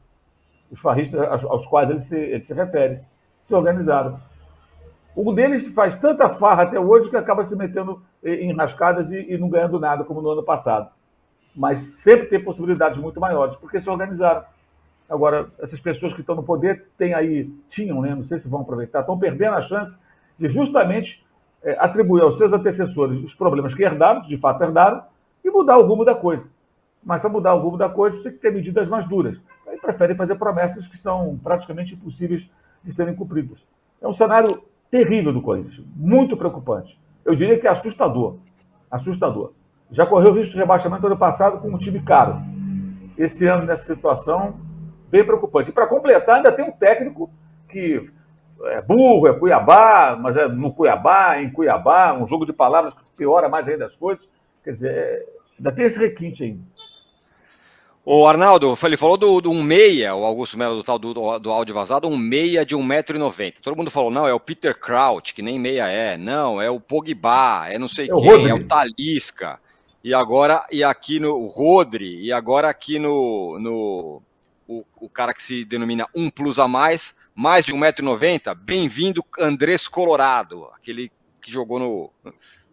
Os farristas aos, quais ele se, ele se refere, se organizaram. Um deles faz tanta farra até hoje que acaba se metendo em rascadas e, e não ganhando nada, como no ano passado. Mas sempre tem possibilidades muito maiores, porque se organizaram. Agora, essas pessoas que estão no poder têm aí, tinham, né? não sei se vão aproveitar, estão perdendo a chance de justamente é, atribuir aos seus antecessores os problemas que herdaram, de fato herdaram, e mudar o rumo da coisa. Mas para mudar o rumo da coisa, você tem que ter medidas mais duras. Aí preferem fazer promessas que são praticamente impossíveis de serem cumpridas. É um cenário terrível do Corinthians, muito preocupante. Eu diria que é assustador. Assustador. Já correu risco de rebaixamento ano passado com um time caro. Esse ano, nessa situação, bem preocupante. E para completar, ainda tem um técnico que é burro, é Cuiabá, mas é no Cuiabá, em Cuiabá, um jogo de palavras que piora mais ainda as coisas. Quer dizer, ainda tem esse requinte ainda. O Arnaldo, ele falou do, do um meia, o Augusto Melo do tal do, do áudio vazado, um meia de 1,90m. Todo mundo falou, não, é o Peter Kraut, que nem meia é. Não, é o Pogba, é não sei é quem, é o Talisca. E agora, e aqui no Rodri, e agora aqui no, no o, o cara que se denomina um plus a mais, mais de 1,90m, bem-vindo Andrés Colorado, aquele que jogou no,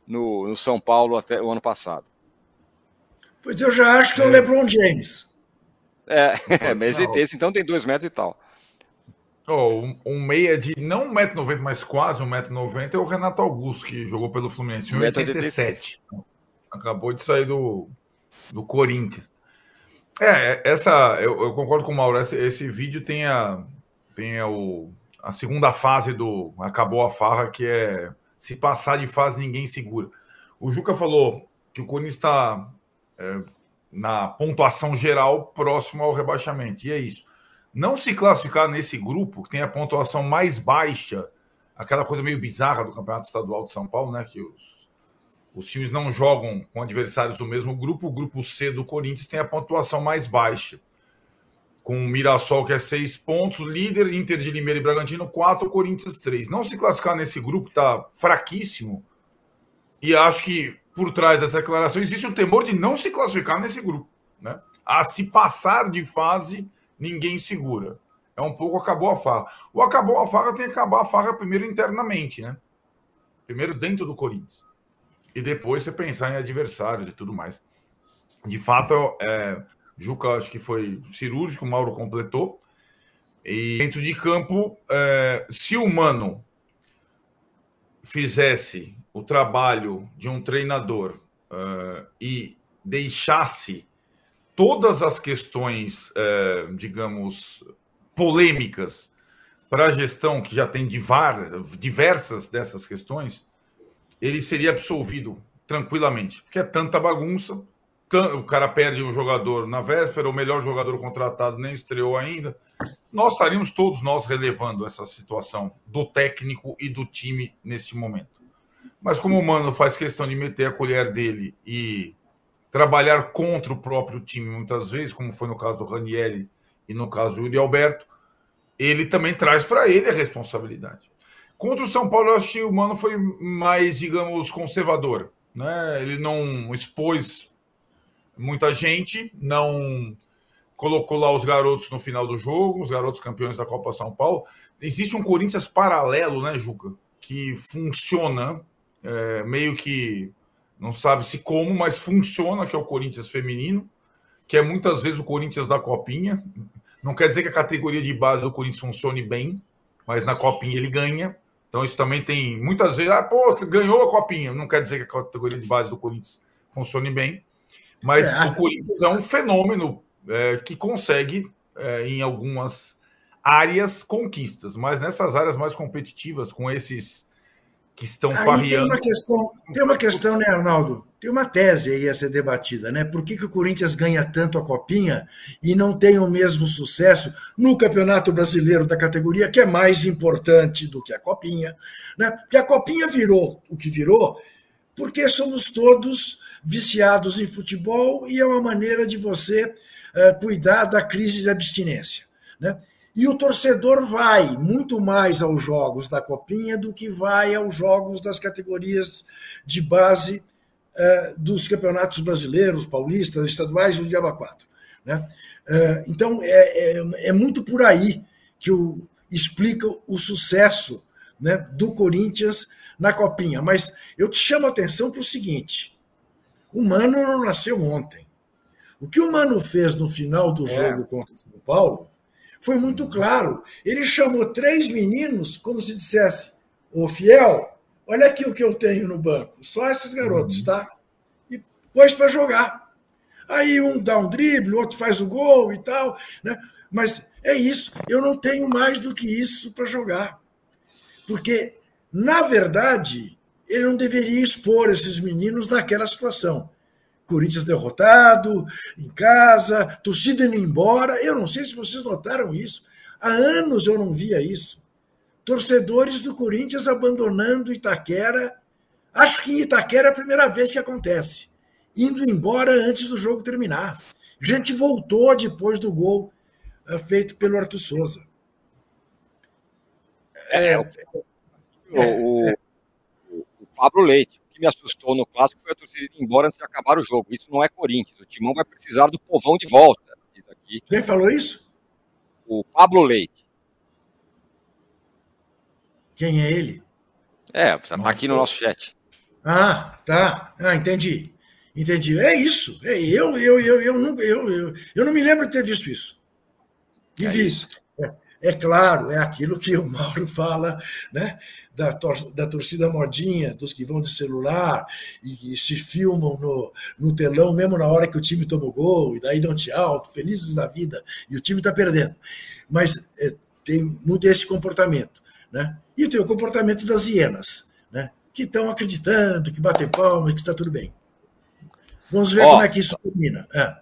no, no, São Paulo até o ano passado. Pois eu já acho que é o é. LeBron James. É, (laughs) mas esse então tem dois metros e tal. Oh, um, um, meia de não 1,90m, mas quase 1,90m é o Renato Augusto, que jogou pelo Fluminense, 1,87m. Acabou de sair do, do Corinthians. É, essa, eu, eu concordo com o Mauro, esse, esse vídeo tem, a, tem a, o, a segunda fase do Acabou a Farra, que é se passar de fase, ninguém segura. O Juca falou que o Corinthians está é, na pontuação geral próximo ao rebaixamento. E é isso. Não se classificar nesse grupo, que tem a pontuação mais baixa, aquela coisa meio bizarra do Campeonato Estadual de São Paulo, né? Que os, os times não jogam com adversários do mesmo grupo. O grupo C do Corinthians tem a pontuação mais baixa com o Mirassol, que é seis pontos, líder, Inter de Limeira e Bragantino, quatro, Corinthians, três. Não se classificar nesse grupo está fraquíssimo. E acho que por trás dessa declaração existe o temor de não se classificar nesse grupo. Né? A se passar de fase, ninguém segura. É um pouco acabou a farra. O acabou a farra tem que acabar a farra primeiro internamente, né? Primeiro dentro do Corinthians. E depois você pensar em adversários e tudo mais. De fato, é, Juca acho que foi cirúrgico, Mauro completou. E dentro de campo, é, se o Mano fizesse o trabalho de um treinador uh, e deixasse todas as questões, uh, digamos, polêmicas para a gestão, que já tem diversas dessas questões, ele seria absolvido tranquilamente, porque é tanta bagunça. O cara perde o jogador na véspera, o melhor jogador contratado nem estreou ainda. Nós estaríamos todos nós relevando essa situação do técnico e do time neste momento. Mas como o Mano faz questão de meter a colher dele e trabalhar contra o próprio time muitas vezes, como foi no caso do Ranielli e no caso do Yuri Alberto, ele também traz para ele a responsabilidade. Contra o São Paulo, eu acho que o Mano foi mais, digamos, conservador. Né? Ele não expôs muita gente, não colocou lá os garotos no final do jogo, os garotos campeões da Copa São Paulo. Existe um Corinthians paralelo, né, Juca? Que funciona é, meio que não sabe se como, mas funciona, que é o Corinthians feminino, que é muitas vezes o Corinthians da Copinha. Não quer dizer que a categoria de base do Corinthians funcione bem, mas na Copinha ele ganha. Então isso também tem muitas vezes, ah, pô, ganhou a copinha. Não quer dizer que a categoria de base do Corinthians funcione bem, mas é, o Corinthians é um fenômeno é, que consegue é, em algumas áreas conquistas, mas nessas áreas mais competitivas, com esses que estão aí farreando. Tem uma questão, tem uma questão, né, Arnaldo? Tem uma tese aí a ser debatida, né? Por que, que o Corinthians ganha tanto a copinha e não tem o mesmo sucesso no Campeonato Brasileiro da categoria, que é mais importante do que a copinha, né? Porque a copinha virou o que virou, porque somos todos viciados em futebol e é uma maneira de você uh, cuidar da crise de abstinência, né? E o torcedor vai muito mais aos jogos da Copinha do que vai aos jogos das categorias de base uh, dos campeonatos brasileiros, paulistas, estaduais e o Diaba 4. Né? Uh, então, é, é, é, muito por aí que o, explica o sucesso né, do Corinthians na Copinha. Mas eu te chamo a atenção para o seguinte: o Mano não nasceu ontem. O que o Mano fez no final do é. jogo contra o São Paulo foi muito claro. Ele chamou três meninos, como se dissesse: Ô fiel, olha aqui o que eu tenho no banco, só esses garotos, uhum. tá? E pôs para jogar. Aí um dá um drible, o outro faz o gol e tal, né? Mas é isso, eu não tenho mais do que isso para jogar. Porque, na verdade, ele não deveria expor esses meninos naquela situação. Corinthians derrotado, em casa, torcida indo embora. Eu não sei se vocês notaram isso. Há anos eu não via isso. Torcedores do Corinthians abandonando Itaquera. Acho que em Itaquera é a primeira vez que acontece. Indo embora antes do jogo terminar. Gente voltou depois do gol eh, feito pelo Arthur Souza. É, o, o, o Pablo Leite que me assustou no clássico foi a torcida ir embora antes de acabar o jogo. Isso não é Corinthians. O Timão vai precisar do povão de volta. Diz aqui. Quem falou isso? O Pablo Leite. Quem é ele? É, está aqui no nosso chat. Ah, tá. Ah, entendi. Entendi. É isso. É, eu, eu, eu, eu, nunca, eu, eu, eu não me lembro de ter visto isso. E é vi. Isso. É, é claro, é aquilo que o Mauro fala, né? Da, tor da torcida modinha, dos que vão de celular e, e, se filmam no, no telão, mesmo na hora que o time toma o gol, e daí dão tchau, felizes da vida, e o time está perdendo. Mas é, tem muito esse comportamento. Né? E tem o comportamento das hienas, né? que estão acreditando, que batem palmas, que está tudo bem. Vamos ver Ó, como é que isso termina. É.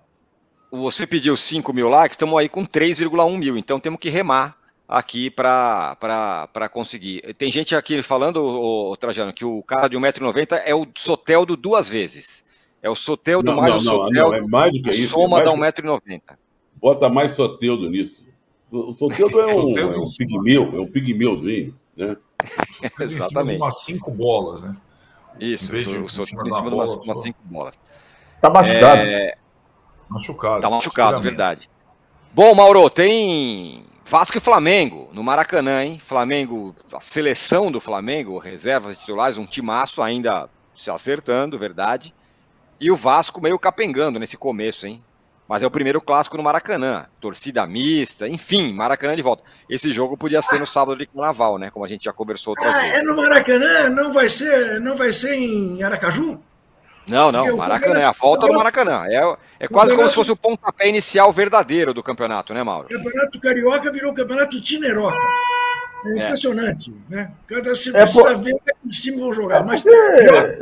Você pediu 5 mil likes, estamos aí com 3,1 mil, então temos que remar aqui para conseguir. Tem gente aqui falando, o, Trajano, que o cara de 1,90m é o Soteldo duas vezes. É o Soteldo não, mais não, o Soteldo, não, é mais do que isso, soma é da 1,90m. Bota mais Soteldo nisso. O Soteldo é um, é um pigmeu, é um pigmeuzinho, né? Exatamente. umas cinco bolas, né? Isso, o Soteldo em cima de umas, umas cinco bolas. Tá machucado. É... Machucado. Tá machucado, verdade. Bom, Mauro, tem Vasco e Flamengo, no Maracanã, hein? Flamengo, a seleção do Flamengo, reservas titulares, um timaço ainda se acertando, verdade. E o Vasco meio capengando nesse começo, hein? Mas é o primeiro clássico no Maracanã. Torcida mista, enfim, Maracanã de volta. Esse jogo podia ser no sábado de carnaval, né? Como a gente já conversou outras Ah, vezes. é no Maracanã? Não vai ser, não vai ser em Aracaju? Não, não, o Maracanã, é a volta do Maracanã. É, é quase como se fosse o pontapé inicial verdadeiro do campeonato, né, Mauro? O Campeonato Carioca virou o Campeonato Tineroca. É É. impressionante, né? Cada você É, precisa pô- ver o que os times vão jogar. Mas Porque pior,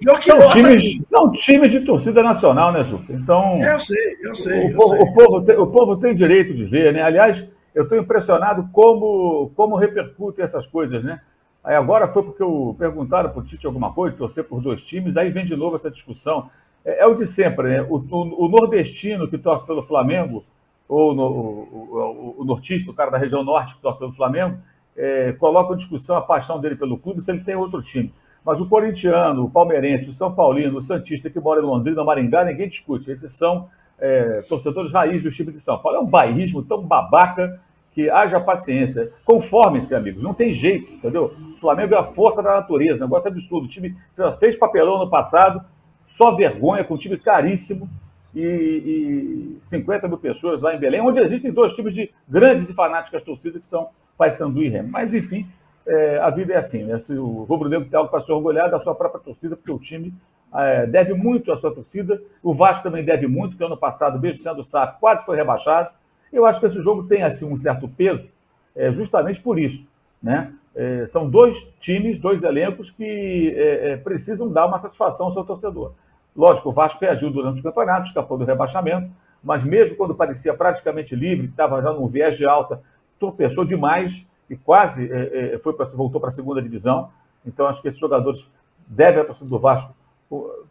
pior que são times, são times de torcida nacional, né, Juca? Então, Eu sei, eu sei, o, eu povo, sei. o povo tem, o povo tem direito de ver, né? Aliás, eu estou impressionado como, como repercutem essas coisas, né? Aí agora foi porque eu, perguntaram para o Tite alguma coisa, torcer por dois times, aí vem de novo essa discussão. É, é o de sempre, né? O, o- o nordestino que torce pelo Flamengo, ou no- o, o- nortista, o cara da região norte que torce pelo Flamengo, é, coloca em discussão a paixão dele pelo clube se ele tem outro time. Mas o corintiano, o palmeirense, o São Paulino, o Santista que mora em Londrina, Maringá, ninguém discute. Esses são é, torcedores raiz do time de São Paulo. É um bairrismo tão babaca que haja paciência. Conformem-se, amigos. Não tem jeito, entendeu? O Flamengo é a força da natureza. Negócio absurdo. O time fez papelão no passado, só vergonha, com um time caríssimo e, e 50 mil pessoas lá em Belém, onde existem dois tipos de grandes e fanáticas torcidas, que são Paysandu e Remo. Mas, enfim, é, a vida é assim, né? Se o Rubro Negro tem algo para se orgulhar da sua própria torcida, porque o time é, deve muito à sua torcida. O Vasco também deve muito, porque ano passado, mesmo sendo SAF, quase foi rebaixado. Eu acho que esse jogo tem assim, um certo peso, é, justamente por isso. Né? É, são dois times, dois elencos que é, é, precisam dar uma satisfação ao seu torcedor. Lógico, o Vasco reagiu durante o campeonato, escapou do rebaixamento, mas mesmo quando parecia praticamente livre, estava já num viés de alta, tropeçou demais e quase é, é, foi pra, voltou para a segunda divisão. Então, acho que esses jogadores devem a torcida do Vasco.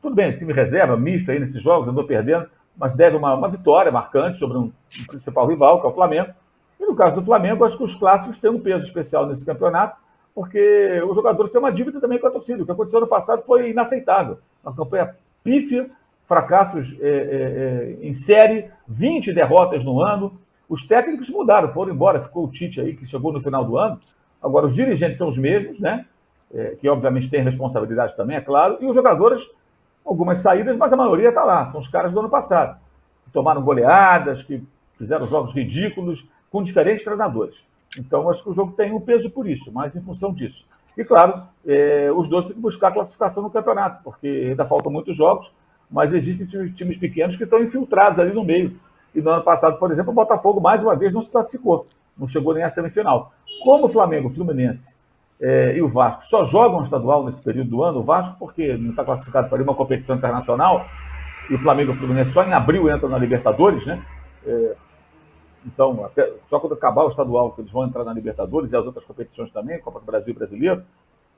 Tudo bem, time reserva, misto aí nesses jogos, andou perdendo, mas deve uma, uma vitória marcante sobre um, um principal rival, que é o Flamengo. E no caso do Flamengo, acho que os clássicos têm um peso especial nesse campeonato, porque os jogadores têm uma dívida também com a torcida. O que aconteceu no passado foi inaceitável. Uma campanha pífia, fracassos é, é, em série, 20 derrotas no ano. Os técnicos mudaram, foram embora. Ficou o Tite aí, que chegou no final do ano. Agora, os dirigentes são os mesmos, né? É, que obviamente têm responsabilidade também, é claro. E os jogadores, algumas saídas, mas a maioria está lá. São os caras do ano passado. Que tomaram goleadas, que fizeram jogos ridículos, com diferentes treinadores. Então, acho que o jogo tem um peso por isso, mas em função disso. E, claro, é, os dois têm que buscar classificação no campeonato, porque ainda faltam muitos jogos, mas existem times pequenos que estão infiltrados ali no meio. E no ano passado, por exemplo, o Botafogo, mais uma vez, não se classificou, não chegou nem à semifinal. Como o Flamengo, o Fluminense é, e o Vasco só jogam estadual nesse período do ano, o Vasco, porque não está classificado para uma competição internacional, e o Flamengo e o Fluminense só em abril entram na Libertadores, né? É, então, até, só quando acabar o estadual que eles vão entrar na Libertadores e as outras competições também, Copa do Brasil e Brasileiro,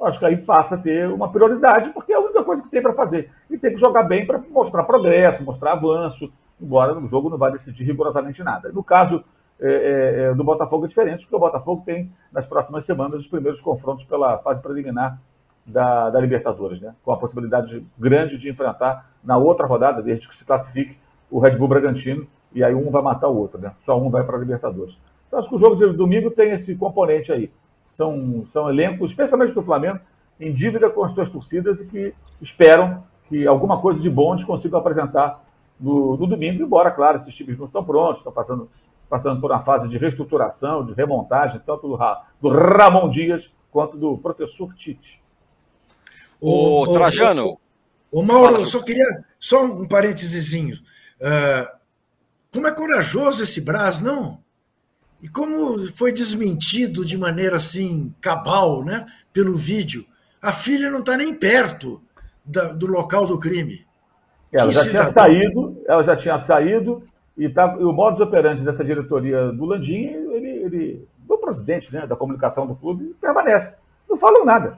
acho que aí passa a ter uma prioridade, porque é a única coisa que tem para fazer. E tem que jogar bem para mostrar progresso, mostrar avanço, embora o jogo não vai decidir rigorosamente nada. No caso é, é, do Botafogo é diferente, porque o Botafogo tem, nas próximas semanas, os primeiros confrontos pela fase preliminar da, da Libertadores, né? com a possibilidade grande de enfrentar na outra rodada, desde que se classifique o Red Bull Bragantino, e aí um vai matar o outro, né? Só um vai para a Libertadores. Então acho que o jogo de domingo tem esse componente aí. São, são elencos, especialmente do Flamengo, em dívida com as suas torcidas e que esperam que alguma coisa de bom eles consigam apresentar no, no domingo, embora, claro, esses times não estão prontos, estão passando, passando por uma fase de reestruturação, de remontagem, tanto do, do Ramon Dias quanto do professor Tite. O, o Trajano. O, o Mauro, eu só queria. Só um parênteses. Uh, como é corajoso esse Brás, não? E como foi desmentido de maneira assim, cabal, né? Pelo vídeo. A filha não está nem perto da, do local do crime. Ela já tinha saído, ela já tinha saído, e, tá, e o modus operandi dessa diretoria do Landim, ele, ele, do presidente né, da comunicação do clube, permanece. Não falam nada.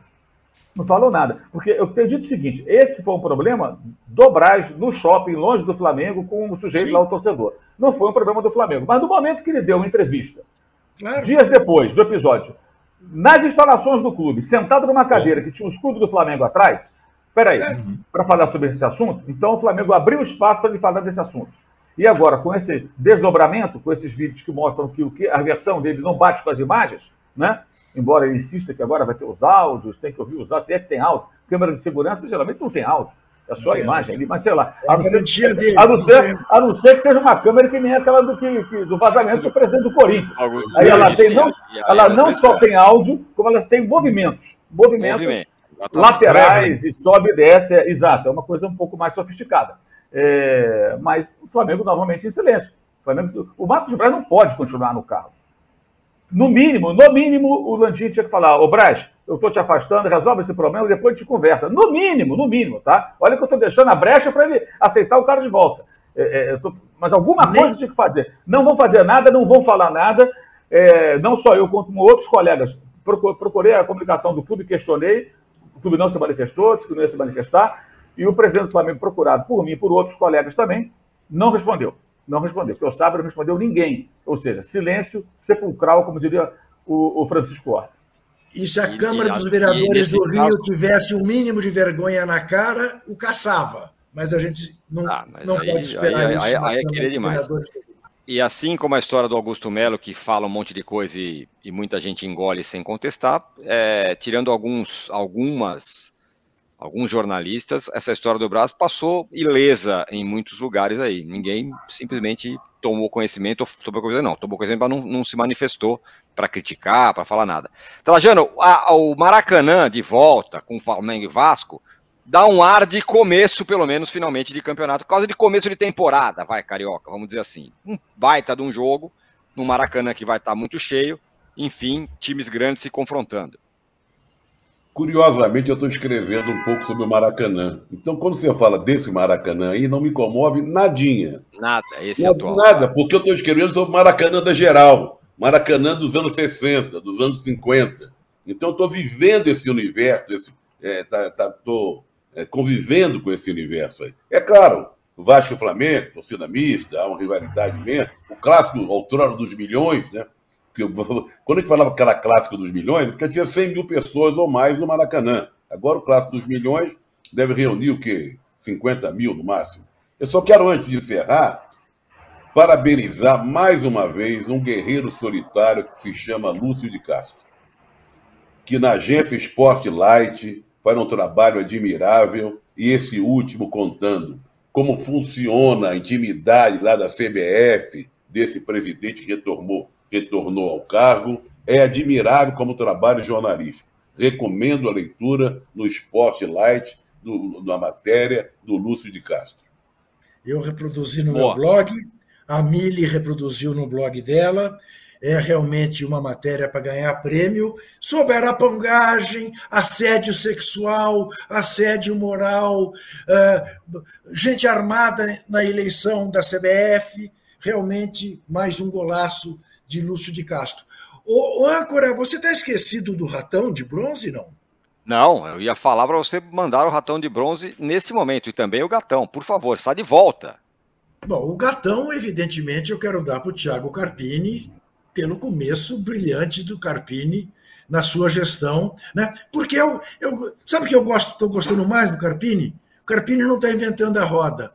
Não falam nada. Porque eu tenho dito o seguinte: esse foi um problema do Braz no shopping, longe do Flamengo, com o sujeito Sim. lá, o torcedor. Não foi um problema do Flamengo. Mas no momento que ele deu uma entrevista, claro. dias depois do episódio, nas instalações do clube, sentado numa cadeira que tinha um escudo do Flamengo atrás, peraí, para falar sobre esse assunto, então o Flamengo abriu espaço para ele falar desse assunto. E agora, com esse desdobramento, com esses vídeos que mostram que, o que a versão dele não bate com as imagens, né? embora ele insista que agora vai ter os áudios, tem que ouvir os áudios, se é que tem áudio, câmera de segurança geralmente não tem áudio. É só a imagem ali, mas sei lá. É a, não ser, dele, a, não ser, a não ser que seja uma câmera que nem aquela do, que, que do vazamento do presidente do Corinthians. Aí ela, tem, não, ela não só tem áudio, como ela tem movimentos. Movimentos Movimento. laterais e sobe e desce. É, exato, é uma coisa um pouco mais sofisticada. É, mas o Flamengo novamente em silêncio. O, Flamengo, o Marcos Braz não pode continuar no carro. No mínimo, no mínimo, o Landim tinha que falar, ô Braz, eu estou te afastando, resolve esse problema, depois a gente conversa. No mínimo, no mínimo, tá? Olha que eu estou deixando a brecha para ele aceitar o cara de volta. É, é, tô... Mas alguma Nem... coisa tinha que fazer. Não vão fazer nada, não vão falar nada. É, não só eu, como outros colegas. Procurei a comunicação do clube, questionei. O clube não se manifestou, disse que não ia se manifestar. E o presidente do Flamengo, procurado por mim e por outros colegas também, não respondeu não respondeu. Porque o Sábio não respondeu ninguém. Ou seja, silêncio sepulcral, como diria o, o Francisco Horta. E se a e, Câmara e, dos Vereadores do Rio caso... tivesse o um mínimo de vergonha na cara, o caçava. Mas a gente não, ah, não aí, pode esperar aí, isso. Aí, aí é querer demais. E assim como a história do Augusto Melo, que fala um monte de coisa e, e muita gente engole sem contestar, é, tirando alguns, algumas alguns jornalistas, essa história do Brás passou ilesa em muitos lugares aí. Ninguém simplesmente tomou conhecimento, tomou conhecimento, não, tomou conhecimento, mas não, não se manifestou para criticar, para falar nada. Trajano, a, o Maracanã de volta com Flamengo e Vasco dá um ar de começo, pelo menos, finalmente, de campeonato, por causa de começo de temporada, vai, Carioca, vamos dizer assim. Um baita de um jogo, no Maracanã que vai estar tá muito cheio, enfim, times grandes se confrontando. Curiosamente, eu estou escrevendo um pouco sobre o Maracanã. Então, quando você fala desse Maracanã aí, não me comove nadinha. Nada, esse nada, atual. Nada, porque eu estou escrevendo sobre o Maracanã da geral. Maracanã dos anos 60, dos anos 50. Então, eu estou vivendo esse universo, esse, é, tá, tá, é, convivendo com esse universo aí. É claro, Vasco e Flamengo, torcida mista, há uma rivalidade mesmo. O clássico, outrora dos milhões, né? Quando a gente falava que era clássico dos milhões, porque tinha 100 mil pessoas ou mais no Maracanã. Agora o clássico dos milhões deve reunir o quê? 50 mil no máximo. Eu só quero, antes de encerrar, parabenizar mais uma vez um guerreiro solitário que se chama Lúcio de Castro, que na agência Sport Light faz um trabalho admirável e esse último contando como funciona a intimidade lá da CBF, desse presidente que retornou retornou ao cargo. É admirável como trabalho jornalístico. Recomendo a leitura no Spotlight, do, na matéria do Lúcio de Castro. Eu reproduzi no Boa. meu blog, a Mili reproduziu no blog dela. É realmente uma matéria para ganhar prêmio sobre arapangagem, assédio sexual, assédio moral, uh, gente armada na eleição da CBF. Realmente mais um golaço de Lúcio de Castro. Ô, ô âncora, você está esquecido do ratão de bronze, não? Não, eu ia falar para você mandar o ratão de bronze nesse momento e também o gatão, por favor, está de volta. Bom, o gatão, evidentemente, eu quero dar para o Thiago Carpini pelo começo brilhante do Carpini na sua gestão, né? Porque eu, eu sabe o que eu gosto, estou gostando mais do Carpini? O Carpini não está inventando a roda.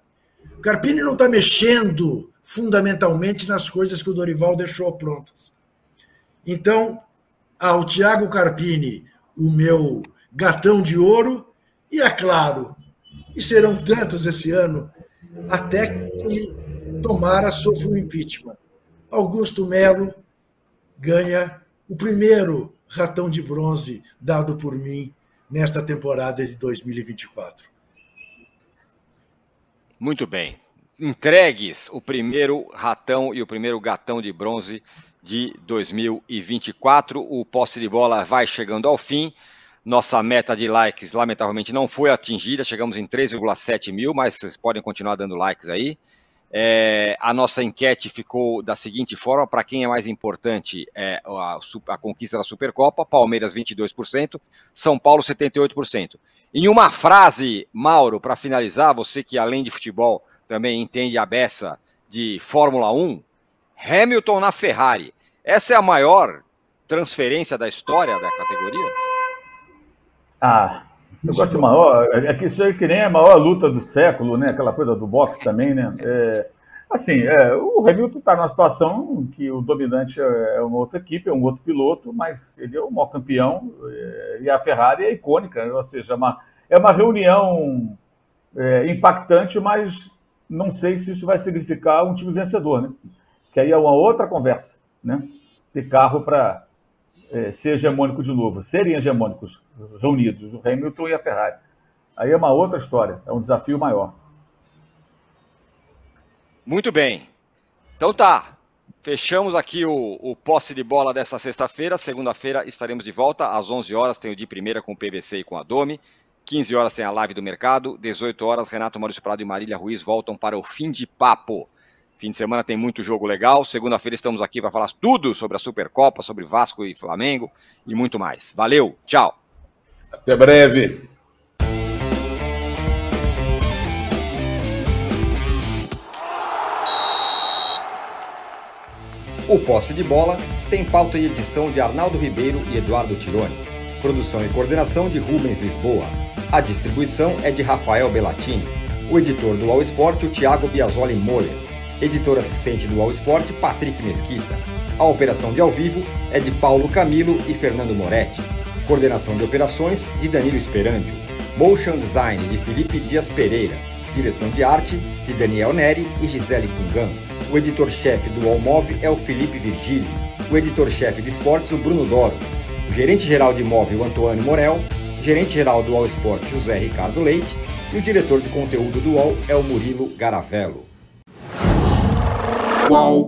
O Carpini não está mexendo fundamentalmente nas coisas que o Dorival deixou prontas. Então, ao Tiago Carpini, o meu gatão de ouro, e é claro, e serão tantos esse ano, até que tomara sofra o impeachment. Augusto Melo ganha o primeiro ratão de bronze dado por mim nesta temporada de 2024. Muito bem entregues o primeiro ratão e o primeiro gatão de bronze de 2024. O posse de bola vai chegando ao fim. Nossa meta de likes, lamentavelmente, não foi atingida. Chegamos em 3,7 mil, mas vocês podem continuar dando likes aí. É, a nossa enquete ficou da seguinte forma: para quem é mais importante é a, a, conquista da Supercopa, Palmeiras 22%, São Paulo 78%. Em uma frase, Mauro, para finalizar, você que além de futebol também entende a beça de Fórmula 1, Hamilton na Ferrari. Essa é a maior transferência da história da categoria? Ah, eu gosto de maior. É que isso aí que nem a maior luta do século, né? Aquela coisa do boxe também, né? É, assim, é, o Hamilton está numa situação que o dominante é uma outra equipe, é um outro piloto, mas ele é o maior campeão é, e a Ferrari é icônica, ou seja, é uma, é uma reunião é, impactante, mas não sei se isso vai significar um time vencedor, né? Que aí é uma outra conversa, né? Ter carro para é, ser hegemônico de novo, serem hegemônicos reunidos, o Hamilton e a Ferrari. Aí é uma outra história, é um desafio maior. Muito bem. Então tá. Fechamos aqui o, o posse de bola desta sexta-feira. Segunda-feira estaremos de volta às 11 horas. Tem o de primeira com o PVC e com a Domi. 15 horas tem a live do mercado. 18 horas, Renato Maurício Prado e Marília Ruiz voltam para o fim de papo. Fim de semana tem muito jogo legal. Segunda-feira estamos aqui para falar tudo sobre a Supercopa, sobre Vasco e Flamengo e muito mais. Valeu, tchau. Até breve. O Posse de Bola tem pauta e edição de Arnaldo Ribeiro e Eduardo Tironi. Produção e coordenação de Rubens Lisboa. A distribuição é de Rafael Bellatini. O editor do All Sport, o Thiago Biasoli Moller. Editor assistente do All Sport, Patrick Mesquita. A operação de ao vivo é de Paulo Camilo e Fernando Moretti. Coordenação de operações de Danilo Esperandio. Motion Design de Felipe Dias Pereira. Direção de arte de Daniel Neri e Gisele Pungan. O editor-chefe do Allmove é o Felipe Virgílio. O editor-chefe de esportes, o Bruno Doro. O gerente-geral de imóvel, Antônio Morel. Gerente-geral do All Sport, José Ricardo Leite. E o diretor de conteúdo do UOL é o Murilo Garavello. Qual?